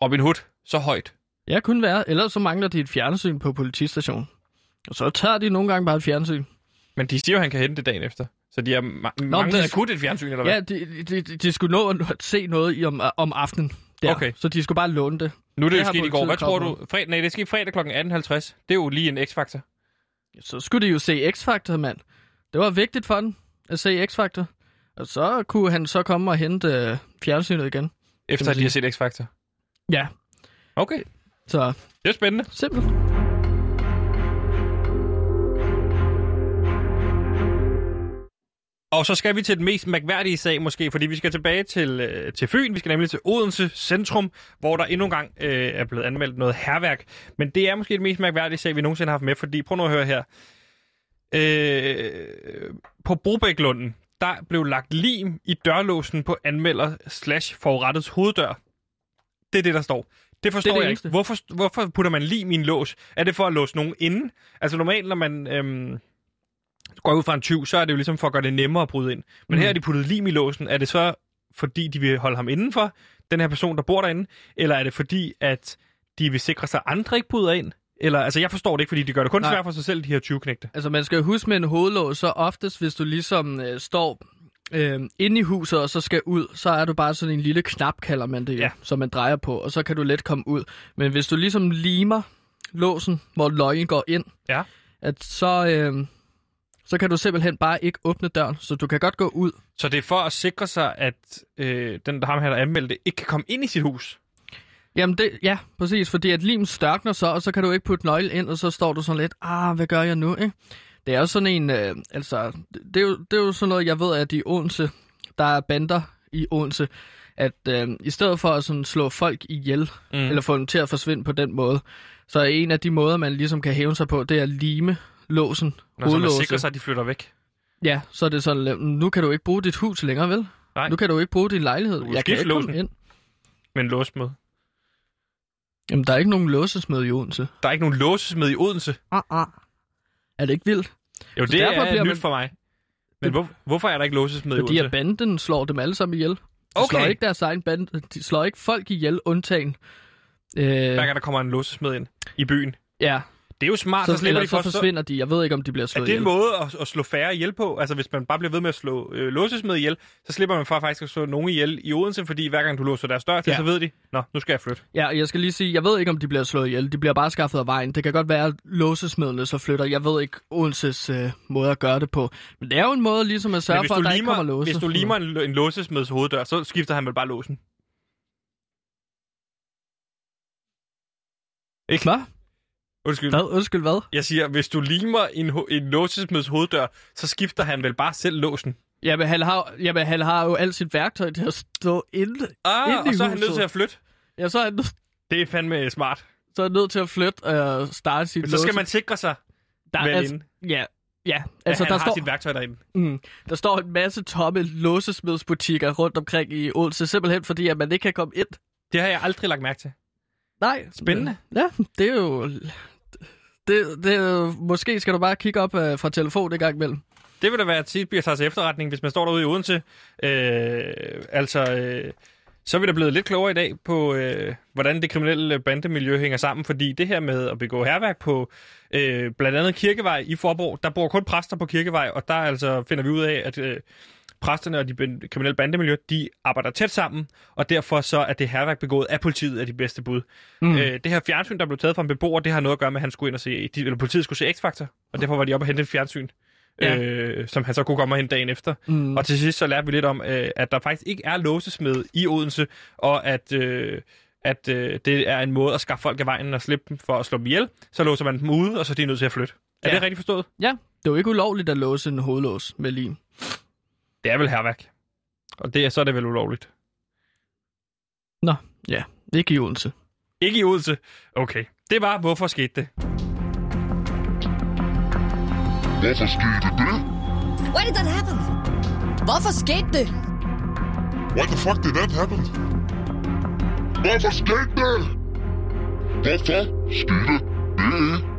Robin Hood så højt. Ja, kunne være. Ellers så mangler de et fjernsyn på politistationen. Og så tager de nogle gange bare et fjernsyn. Men de siger jo, at han kan hente det dagen efter. Så de har ma- manglet de- akut et fjernsyn, eller hvad? Ja, de, de, de, de skulle nå at se noget i om, om aftenen. Der. Okay. Så de skulle bare låne det. Nu er det, Det jo sket i går. Hvad tror du? Fred, nej, det skete fredag kl. 18.50. Det er jo lige en x-faktor. Så skulle de jo se X-Factor, mand. Det var vigtigt for den at se X-Factor. Og så kunne han så komme og hente øh, fjernsynet igen. Efter at de har set x-faktor. Ja, Okay, så det er spændende. simpelt. Og så skal vi til den mest mærkværdige sag måske, fordi vi skal tilbage til, øh, til Fyn. Vi skal nemlig til Odense Centrum, hvor der endnu en gang øh, er blevet anmeldt noget herværk. Men det er måske den mest mærkværdige sag, vi nogensinde har haft med, fordi prøv nu at høre her. Øh, på Brobæklunden, der blev lagt lim i dørlåsen på anmelder slash forurettets hoveddør. Det er det, der står. Det forstår Det det jeg eneste. ikke. Hvorfor, hvorfor putter man lim i en lås? Er det for at låse nogen inde? Altså normalt, når man øhm, går ud fra en tyv, så er det jo ligesom for at gøre det nemmere at bryde ind. Men Mm. her er de puttet lim i låsen. Er det så, fordi de vil holde ham indenfor, den her person, der bor derinde? Eller er det fordi, at de vil sikre sig, at andre ikke bryder ind? Eller, altså, jeg forstår det ikke, fordi de gør det kun Nej. svært for sig selv, de her 20-knægte. Altså, man skal huske med en hovedlås, så oftest, hvis du ligesom øh, står øh, inde i huset, og så skal ud, så er du bare sådan en lille knap, kalder man det jo, Ja. som man drejer på, og så kan du let komme ud. Men hvis du ligesom limer låsen, hvor løgnen går ind, Ja. at så, øh, så kan du simpelthen bare ikke åbne døren, så du kan godt gå ud. Så det er for at sikre sig, at øh, den, der ham her, der anmeldte ikke kan komme ind i sit hus. Jamen, det, ja, præcis, fordi at lim størkner så, og så kan du ikke putte nøgle ind, og så står du sådan lidt, ah, hvad gør jeg nu, ikke? Det er jo sådan en, øh, altså, det er jo, det er jo sådan noget, jeg ved, at i Odense, der er bander i Odense, at øh, i stedet for at sådan slå folk ihjel, mm. eller få dem til at forsvinde på den måde, så er en af de måder, man ligesom kan hæve sig på, det er at lime låsen, Når så man sikrer sig, at de flytter væk. Ja, så er det sådan, øh, nu kan du ikke bruge dit hus længere, vel? Nej. Nu kan du ikke bruge din lejlighed. Du Jeg kan ikke komme låsen. ind. med en låsmed. Jamen, der er ikke nogen låsesmed i Odense. Der er ikke nogen låsesmed i Odense. Ah, ah. Er det ikke vildt? Jo, det derfor er bliver nyt man- for mig. Men hvor, hvorfor er der ikke låsesmed i Fordi Odense? at banden slår dem alle sammen ihjel. De Okay. slår ikke deres egen bande. De slår ikke folk ihjel, undtagen. Øh, Hver gang der kommer en låsesmed ind i byen. ja, Det er jo smart, så, så, slipper de for så, forsvinder de. Jeg ved ikke, om de bliver Er slået det en ihjel. måde at, at slå færre ihjel på? Altså, hvis man bare bliver ved med at slå øh, låsesmed ihjel, så slipper man for faktisk at slå nogen ihjel i Odense, fordi hver gang du låser deres dør til, Ja. så ved de, nå, nu skal jeg flytte. Ja, og jeg skal lige sige, jeg ved ikke, om de bliver slået ihjel. De bliver bare skaffet af vejen. Det kan godt være, at låsesmedene så flytter. Jeg ved ikke Odenses øh, måde at gøre det på. Men det er jo en måde ligesom at sørge for, at der ikke kommer limer, låse. hvis du limer en, en låsesmeds hoveddør, så skifter han vel bare låsen. Ikke? Hvad? Undskyld. Hvad? Undskyld, hvad? Jeg siger, hvis du limer en, ho- en låsesmeds hoveddør, så skifter han vel bare selv låsen. Jamen han, har, jamen, han har jo alt sit værktøj til at stå inde. Ah, Inde i og så er han nødt huset. til at flytte. Ja, så er han, nødt- Det er fandme smart. så er han nødt til at flytte og starte sit Men så skal man sikre sig der, vel altså, inde, Ja, ja. altså, Altså, at han der, har står, sit værktøj derinde. mm, der står en masse tomme låsesmedsbutikker rundt omkring i Odense, simpelthen fordi, at man ikke kan komme ind. Det har jeg aldrig lagt mærke til. Nej. Spændende. Ja, det er jo... Det, det måske skal du bare kigge op øh, fra telefon en gang imellem. Det vil da være tit, bliver taget til efterretning, hvis man står derude i Odense. Øh, altså, øh, så er vi da blevet lidt klogere i dag på, øh, hvordan det kriminelle bandemiljø hænger sammen. Fordi det her med at begå herværk på øh, blandt andet Kirkevej i Forborg, der bor kun præster på Kirkevej, og der altså finder vi ud af, at øh, præsterne og de kriminelle bandemiljø, de arbejder tæt sammen, og derfor så er det herværk begået af politiet af de bedste bud. Mm. Øh, det her fjernsyn, der blev taget fra en beboer, det har noget at gøre med, at han skulle ind og se, de, eller politiet skulle se X-Factor, og derfor var de oppe og hente et fjernsyn. Ja. Øh, som han så kunne komme og hente dagen efter. Mm. Og til sidst så lærte vi lidt om, øh, at der faktisk ikke er låsesmed i Odense, og at, øh, at øh, det er en måde at skaffe folk af vejen og slippe dem for at slå dem ihjel. Så låser man dem ude, og så er de nødt til at flytte. Er Ja. det rigtigt forstået? Ja, det er jo ikke ulovligt at låse en hovedlås med lim. Det er vel herværk. Og det, er- så er det vel ulovligt. Nå, ja. Ikke i Odense. Ikke i Odense. Okay. Det var, hvorfor skete det? Hvorfor skete det? Why did that happen? Hvorfor skete det? Why the fuck did that happen? Hvorfor skete det? Hvorfor skete det?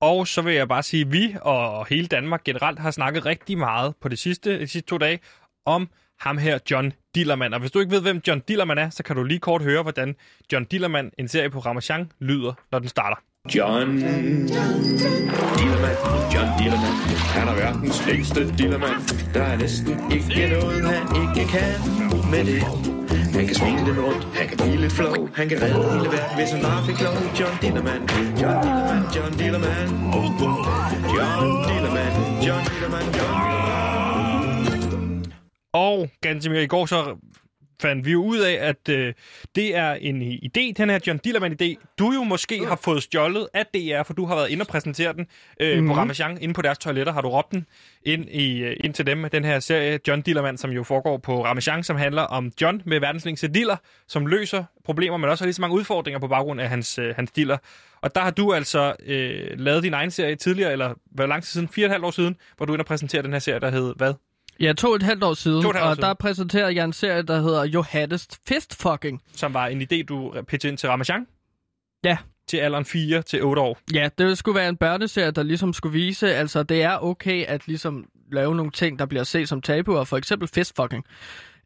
Og så vil jeg bare sige, at vi og hele Danmark generelt har snakket rigtig meget på det sidste, de sidste to dage om ham her, John Dillermand. Og hvis du ikke ved, hvem John Dillermand er, så kan du lige kort høre, hvordan John Dillermand, en serie på Ramachan, lyder, når den starter. John Dillermand, John Dillermand Han er verdens længste dillermand Der er næsten ikke noget, han ikke kan med det. Han kan smile lidt rundt, han kan blive lidt flow Han kan redde hele verden, hvis han bare fik lov. John Dillermand, John Dillermand, John Dillermand. John Dillermand, John Dillermand, John Dillermand. Og Gantemir, i går så fandt vi jo ud af, at øh, det er en idé, den her John Dillermand-idé, du jo måske har fået stjålet af DR, for du har været inde og præsentere den øh, Mhm. mm-hmm. på Ramachan, inde på deres toiletter, har du råbt den ind, i, øh, ind til dem, den her serie John Dillermand, som jo foregår på Ramachan, som handler om John med verdens længste diller, som løser problemer, men også har lige så mange udfordringer på baggrund af hans, øh, hans diller. Og der har du altså øh, lavet din egen serie tidligere, eller hvor lang tid siden? Fire og et halvt år siden, hvor du inde og præsentere den her serie, der hed hvad? Ja, to og et halvt år siden, To og et halvt år og siden. der præsenterer jeg en serie, der hedder Johannes Fistfucking. som var en idé, du pitchede ind til Ramachan. Ja. Til alderen 4 til 8 år. Ja, det skulle være en børneserie, der ligesom skulle vise, altså det er okay at ligesom lave nogle ting, der bliver set som tabuer, for eksempel fistfucking.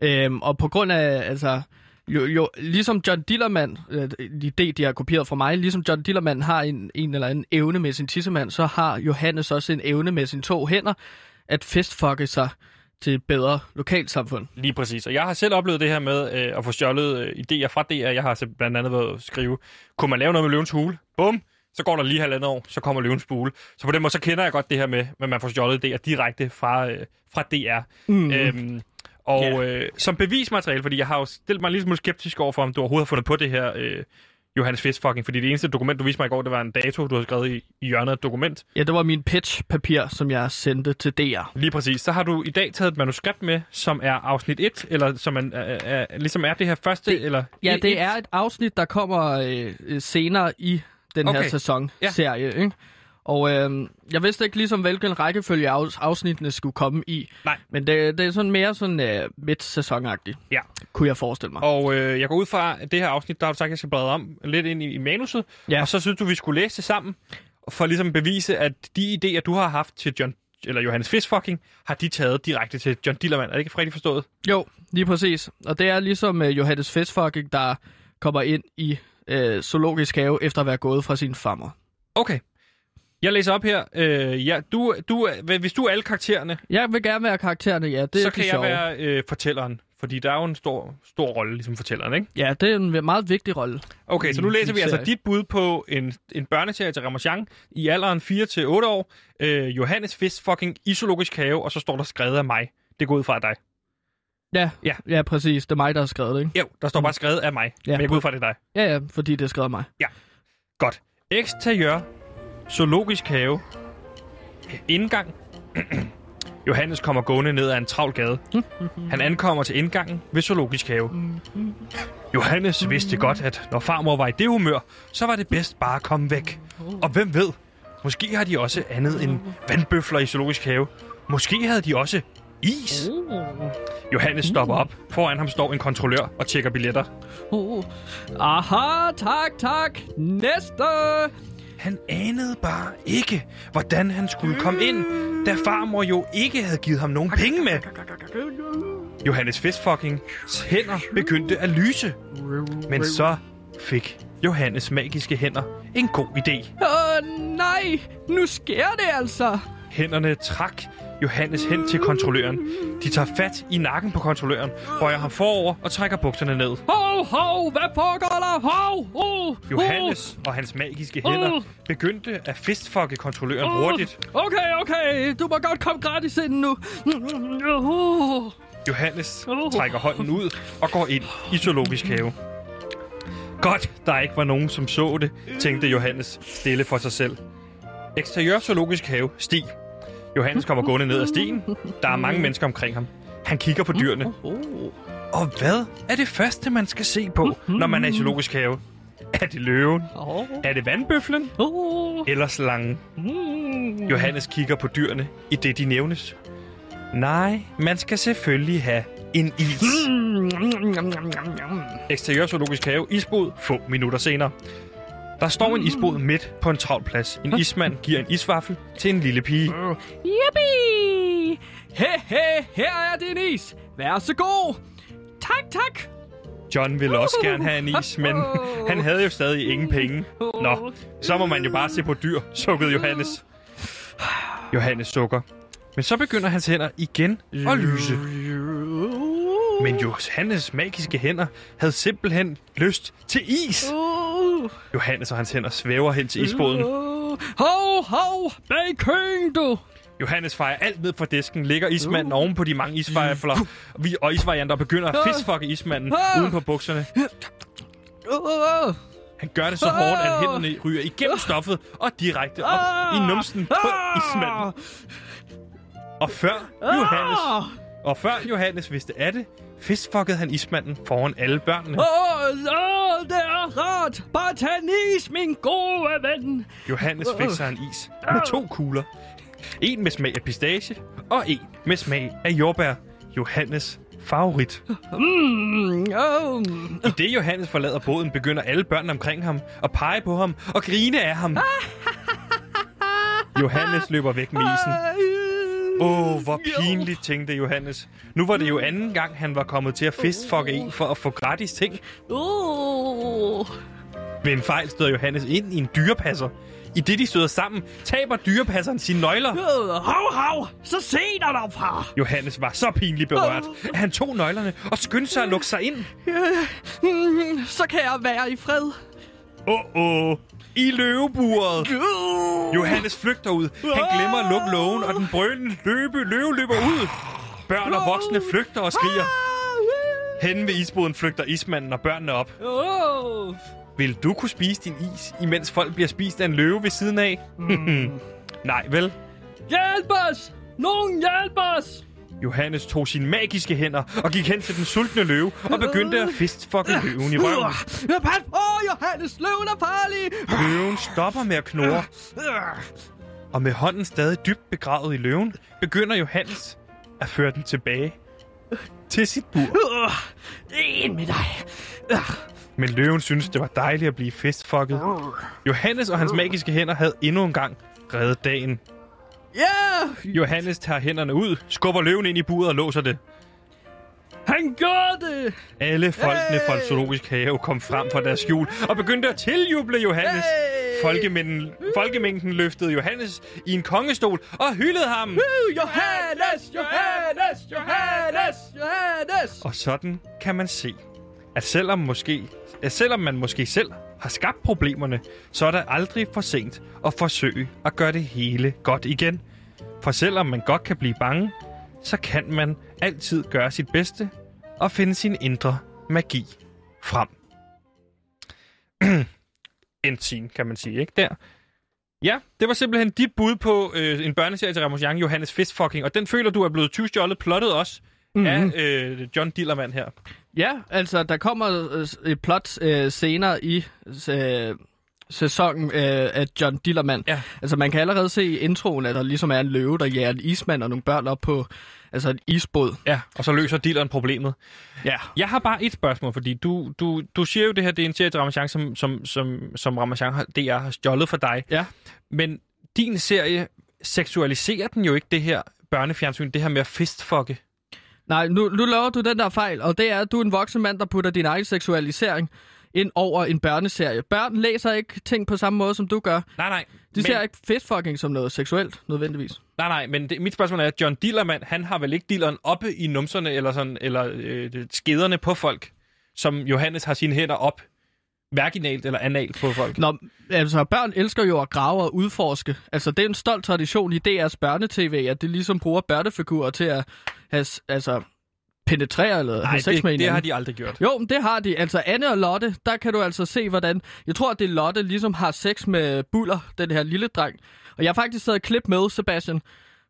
Øhm, og på grund af, altså, jo, jo, ligesom John Dillermand, øh, en idé, de har kopieret fra mig, ligesom John Dillermand har en, en eller anden evne med sin tissemand, så har Johannes også en evne med sine to hænder, at fistfucke sig til et bedre lokalsamfund. Lige præcis. Og jeg har selv oplevet det her med øh, at få stjålet øh, idéer fra DR. Jeg har selv blandt andet været at skrive, kunne man lave noget med løvens hule? Bum! Så går der lige halvandet år, så kommer løvens bule. Så på den måde, så kender jeg godt det her med, at man får stjålet idéer direkte fra, øh, fra DR. Mm. Øhm, og Ja. øh, som bevismateriale, fordi jeg har jo stillet mig en lille smule skeptisk over for, om du overhovedet har fundet på det her, øh, Johannes Fisk fucking, fordi det eneste dokument, du viste mig i går, det var en dato, du har skrevet i, i hjørnet af et dokument. Ja, det var min pitch-papir, som jeg sendte til DR. Lige præcis. Så har du i dag taget et manuskript med, som er afsnit 1, eller som er, er, er, ligesom er det her første, Det- eller... Ja, et- det et- er et afsnit, der kommer øh, senere i den her Okay. sæson-serie. Ikke? Og øh, jeg vidste ikke ligesom, hvilken rækkefølge afs- afsnittene skulle komme i. Nej. Men det, det er sådan mere sådan øh, midt-sæsonagtigt, Ja. kunne jeg forestille mig. Og øh, jeg går ud fra, at det her afsnit, der har du sagt, at jeg skal brede om lidt ind i, i manuset. Ja. Og så synes du, vi skulle læse det sammen, for ligesom at bevise, at de idéer, du har haft til John, eller Johannes Fisk fucking, har de taget direkte til John Dillermand. Er det ikke rigtigt forstået? Jo, lige præcis. Og det er ligesom øh, Johannes Festfucking, der kommer ind i øh, zoologisk have, efter at være gået fra sin fammer. Okay. Jeg læser op her. Øh, ja, du, du, hvis du er alle karaktererne, Jeg vil gerne være karaktererne, ja. Det er så kan jeg sjove. være øh, fortælleren. Fordi der er jo en stor, stor rolle, ligesom fortælleren, ikke? Ja, det er en meget vigtig rolle. Okay, så nu læser vi altså serie. dit bud på en, en børneserie til Ramachan i alderen 4-8 år. Øh, Johannes Fisk fucking isologisk have, og så står der skrevet af mig. Det går ud fra dig. Ja, Ja. ja, præcis. Det er mig, der har skrevet det, ikke? Jo, der står bare skrevet af mig. Ja. Men jeg går ud fra, det er dig. Ja, ja, fordi det er skrevet af mig. Godt. Eksteriør. Zoologisk have. Indgang. Johannes kommer gående ned ad en travl gade. Han ankommer til indgangen ved Zoologisk have. Johannes vidste godt, at når farmor var i det humør, så var det bedst bare at komme væk. Og hvem ved, måske har de også andet end vandbøfler i Zoologisk have. Måske havde de også is. Johannes stopper op. Foran ham står en kontrollør og tjekker billetter. Aha, tak, tak. Næste. Han anede bare ikke, hvordan han skulle komme ind, da farmor jo ikke havde givet ham nogen penge med. Johannes Fistfucking hænder begyndte at lyse. Men så fik Johannes magiske hænder en god idé. Åh, nej. Nu sker det altså. Hænderne trak Johannes hen til kontrolløren. De tager fat i nakken på kontrolløren, bøjer ham forover og trækker bukserne ned. Hov, hov, hvad foregår der? Hov, uh, Johannes og hans magiske hænder begyndte at fistfucke kontrolløren hurtigt. Okay, okay. Du må godt komme gratis ind nu. Uh. Johannes trækker hånden ud og går ind i zoologisk have. Godt, der ikke var nogen, som så det, tænkte Johannes stille for sig selv. Eksteriør zoologisk have, sti. Johannes kommer gående ned ad stien. Der er mange mennesker omkring ham. Han kigger på dyrene. Og hvad er det første, man skal se på, når man er i zoologisk have? Er det løven? Er det vandbøflen? Eller slangen? Johannes kigger på dyrene, i det de nævnes. Nej, man skal selvfølgelig have en is. Eksteriør zoologisk have, isbod, få minutter senere. Der står en isbod midt på en travl plads. En ismand giver en isvaffel til en lille pige. Yippie! He, he, her er din is. Vær så god. Tak, tak. John ville også gerne have en is, men han havde jo stadig ingen penge. Nå, så må man jo bare se på dyr, sukkede Johannes. Johannes sukker. Men så begynder hans hænder igen at lyse. Men Johannes magiske hænder havde simpelthen lyst til is. Uh, Johannes og hans hænder svæver hen til isbåden. uh. Hov, hov, køen, du. Johannes fejrer alt ned fra disken, ligger ismanden oven på de mange isvejfler, vi- og isvarianter begynder at fistfucke ismanden uden på bukserne. Uh, Han gør det så hårdt, at hænderne ryger igennem stoffet og direkte op i numsen på ismanden. Og før Johannes, og før Johannes vidste af det, fistfuckede han ismanden foran alle børnene. Åh, oh, det er rart. Bare tag en is, min gode ven. Johannes fik sig en is med to kugler. En med smag af pistache, og en med smag af jordbær. Johannes favorit. Mm, oh. I det Johannes forlader båden, begynder alle børnene omkring ham at pege på ham og grine af ham. Johannes løber væk med isen. Åh, oh, hvor pinligt, tænkte Johannes. Nu var det jo anden gang, han var kommet til at fistfucke en for at få gratis ting. Uh. Ved en fejl støder Johannes ind i en dyrepasser. I det, de støder sammen, taber dyrepasseren sine nøgler. Hav, hav, så se dig derfra. Johannes var så pinligt berørt, at han tog nøglerne og skyndte sig at lukke sig ind. Mm, så kan jeg være i fred. Åh, oh, oh. I løveburet. Johannes flygter ud. Han glemmer at lukke lågen, og den brølende løbe, løve løber ud. Børn og voksne flygter og skriger. Henne ved isboden flygter ismanden og børnene op. Vil du kunne spise din is, imens folk bliver spist af en løve ved siden af? Mm. Nej, vel? Hjælp os! Nogen hjælp os! Johannes tog sine magiske hænder og gik hen til den sultne løve og begyndte at fistfukke løven i røven. Pas på, Johannes! Løven er farlig! Løven stopper med at knurre, og med hånden stadig dybt begravet i løven, begynder Johannes at føre den tilbage til sit bur. En med dig. Men løven synes, det var dejligt at blive fistfucket. Johannes og hans magiske hænder havde endnu en gang reddet dagen. Ja! Johannes tager hænderne ud, skubber løven ind i buret og låser det. Han gør det! Alle folkene fra Hey! Zoologisk Have kom frem fra deres skjul og begyndte at tiljuble Johannes. Hey! Folkemængden, folkemængden løftede Johannes i en kongestol og hyldede ham. Uh, Johannes! Johannes! Johannes! Johannes! Og sådan kan man se, at selvom, måske, at selvom man måske selv har skabt problemerne, så er det aldrig for sent at forsøge at gøre det hele godt igen. For selvom man godt kan blive bange, så kan man altid gøre sit bedste og finde sin indre magi frem. en scene, kan man sige, ikke der? Ja, det var simpelthen dit bud på øh, en børneserie til Ramos Young, Johannes Fistfucking, og den føler du er blevet 20 stjålet plottet også mm-hmm. af øh, John Dillermand her. Ja, altså, der kommer øh, et plot øh, senere i øh, sæsonen øh, af John Dillermand. Ja. Altså, man kan allerede se i introen, at der ligesom er en løve, der jager en ismand og nogle børn op på altså et isbåd. Ja, og så løser Dilleren problemet. Ja. Jeg har bare et spørgsmål, fordi du, du, du siger jo det her, det er en serie til Ramachan, som, som, som, som Ramachan har, DR har stjålet for dig. Ja. Men din serie seksualiserer den jo ikke det her børnefjernsyn, det her med at fistfucke. Nej, nu, nu laver du den der fejl, og det er, at du er en voksen mand, der putter din egen seksualisering ind over en børneserie. Børn læser ikke ting på samme måde, som du gør. Nej, nej. De men, ser ikke fistfucking som noget seksuelt, nødvendigvis. Nej, nej, men det, mit spørgsmål er, at John Dillermand, han har vel ikke dilleren oppe i numserne eller, sådan, eller øh, skederne på folk, som Johannes har sine hænder op, vaginalt eller analt på folk. Nå, altså børn elsker jo at grave og udforske. Altså det er en stolt tradition i DR's børnetv, at de ligesom bruger børnefigurer til at have, altså, penetrere eller Nej, have sex det, med det hinanden. har de aldrig gjort. Jo, men det har de. Altså Anne og Lotte, der kan du altså se, hvordan... Jeg tror, at det er Lotte ligesom har sex med Buller, den her lille dreng. Og jeg har faktisk taget et klip med, Sebastian.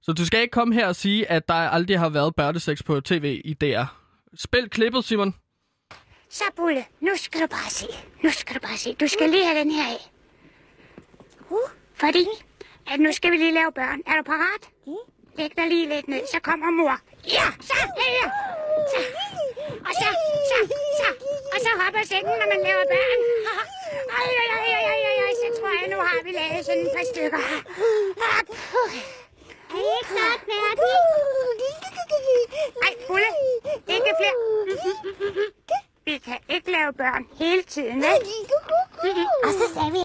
Så du skal ikke komme her og sige, at der aldrig har været børnesex på tv i DR. Spil klippet, Simon. Så Bulle, nu skal du bare se. Nu skal du bare se. Du skal lige have den her af. Uh, fordi at nu skal vi lige lave børn. Er du parat? Læg dig lige lidt ned, så kommer mor. Ja, så her. Så. Og så, så, så. Og så hopper sengen, når man laver børn. Ej, ej, ej, ej, ej, ej, så tror jeg, nu har vi lavet sådan et par stykker. Hop. Er I ikke snart færdige? Ej, Bulle, ikke flere. Vi kan ikke lave børn hele tiden, vel? Og så sagde vi,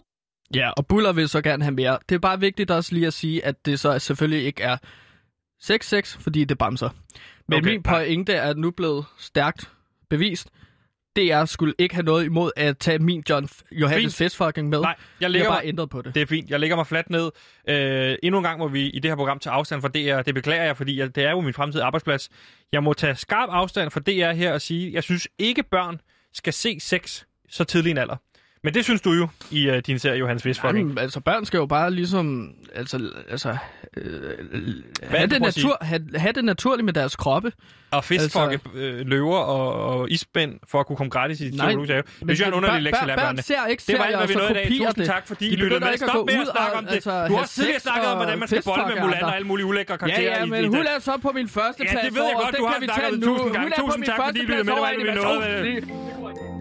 Ja, og Buller vil så gerne have mere. Det er bare vigtigt også lige at sige, at det så selvfølgelig ikke er 6-6, fordi det bamser. Men Okay, min pointe er nu blevet stærkt bevist. DR skulle ikke have noget imod at tage min John Johannes Fint. Festfucking med. Nej, jeg jeg har mig- bare ændret på det. Det er fint. Jeg lægger mig fladt ned. Øh, endnu en gang må vi i det her program tage afstand fra DR. Det beklager jeg, fordi jeg, det er jo min fremtidige arbejdsplads. Jeg må tage skarp afstand fra DR her og sige, jeg synes ikke børn skal se sex så tidlig en alder. Men det synes du jo i uh, din serie, Johannes Vestfucking. Jamen, altså børn skal jo bare ligesom altså, altså, øh, have, det, det natur, have, have det naturligt med deres kroppe. Og fistfukke altså- øh, løver og, og isbænd for at kunne komme gratis i Nej, zoologisk have. Det synes jeg er en underlig lektie børn børnene. ser ikke Det var alt, hvad vi nåede i dag. Tusind det. tak, fordi I lyttede med. Stop med at snakke om det. altså, Du har også tidligere snakket om, hvordan man skal bolle med Mulan og alle mulige ulækre Ja, karakterer. ja, i- men i hun er så på min første Ja, plads det ved jeg godt, du har snakket om tusind gange. Tusind tak, fordi I lyttede med. Hvad er det, vi nåede?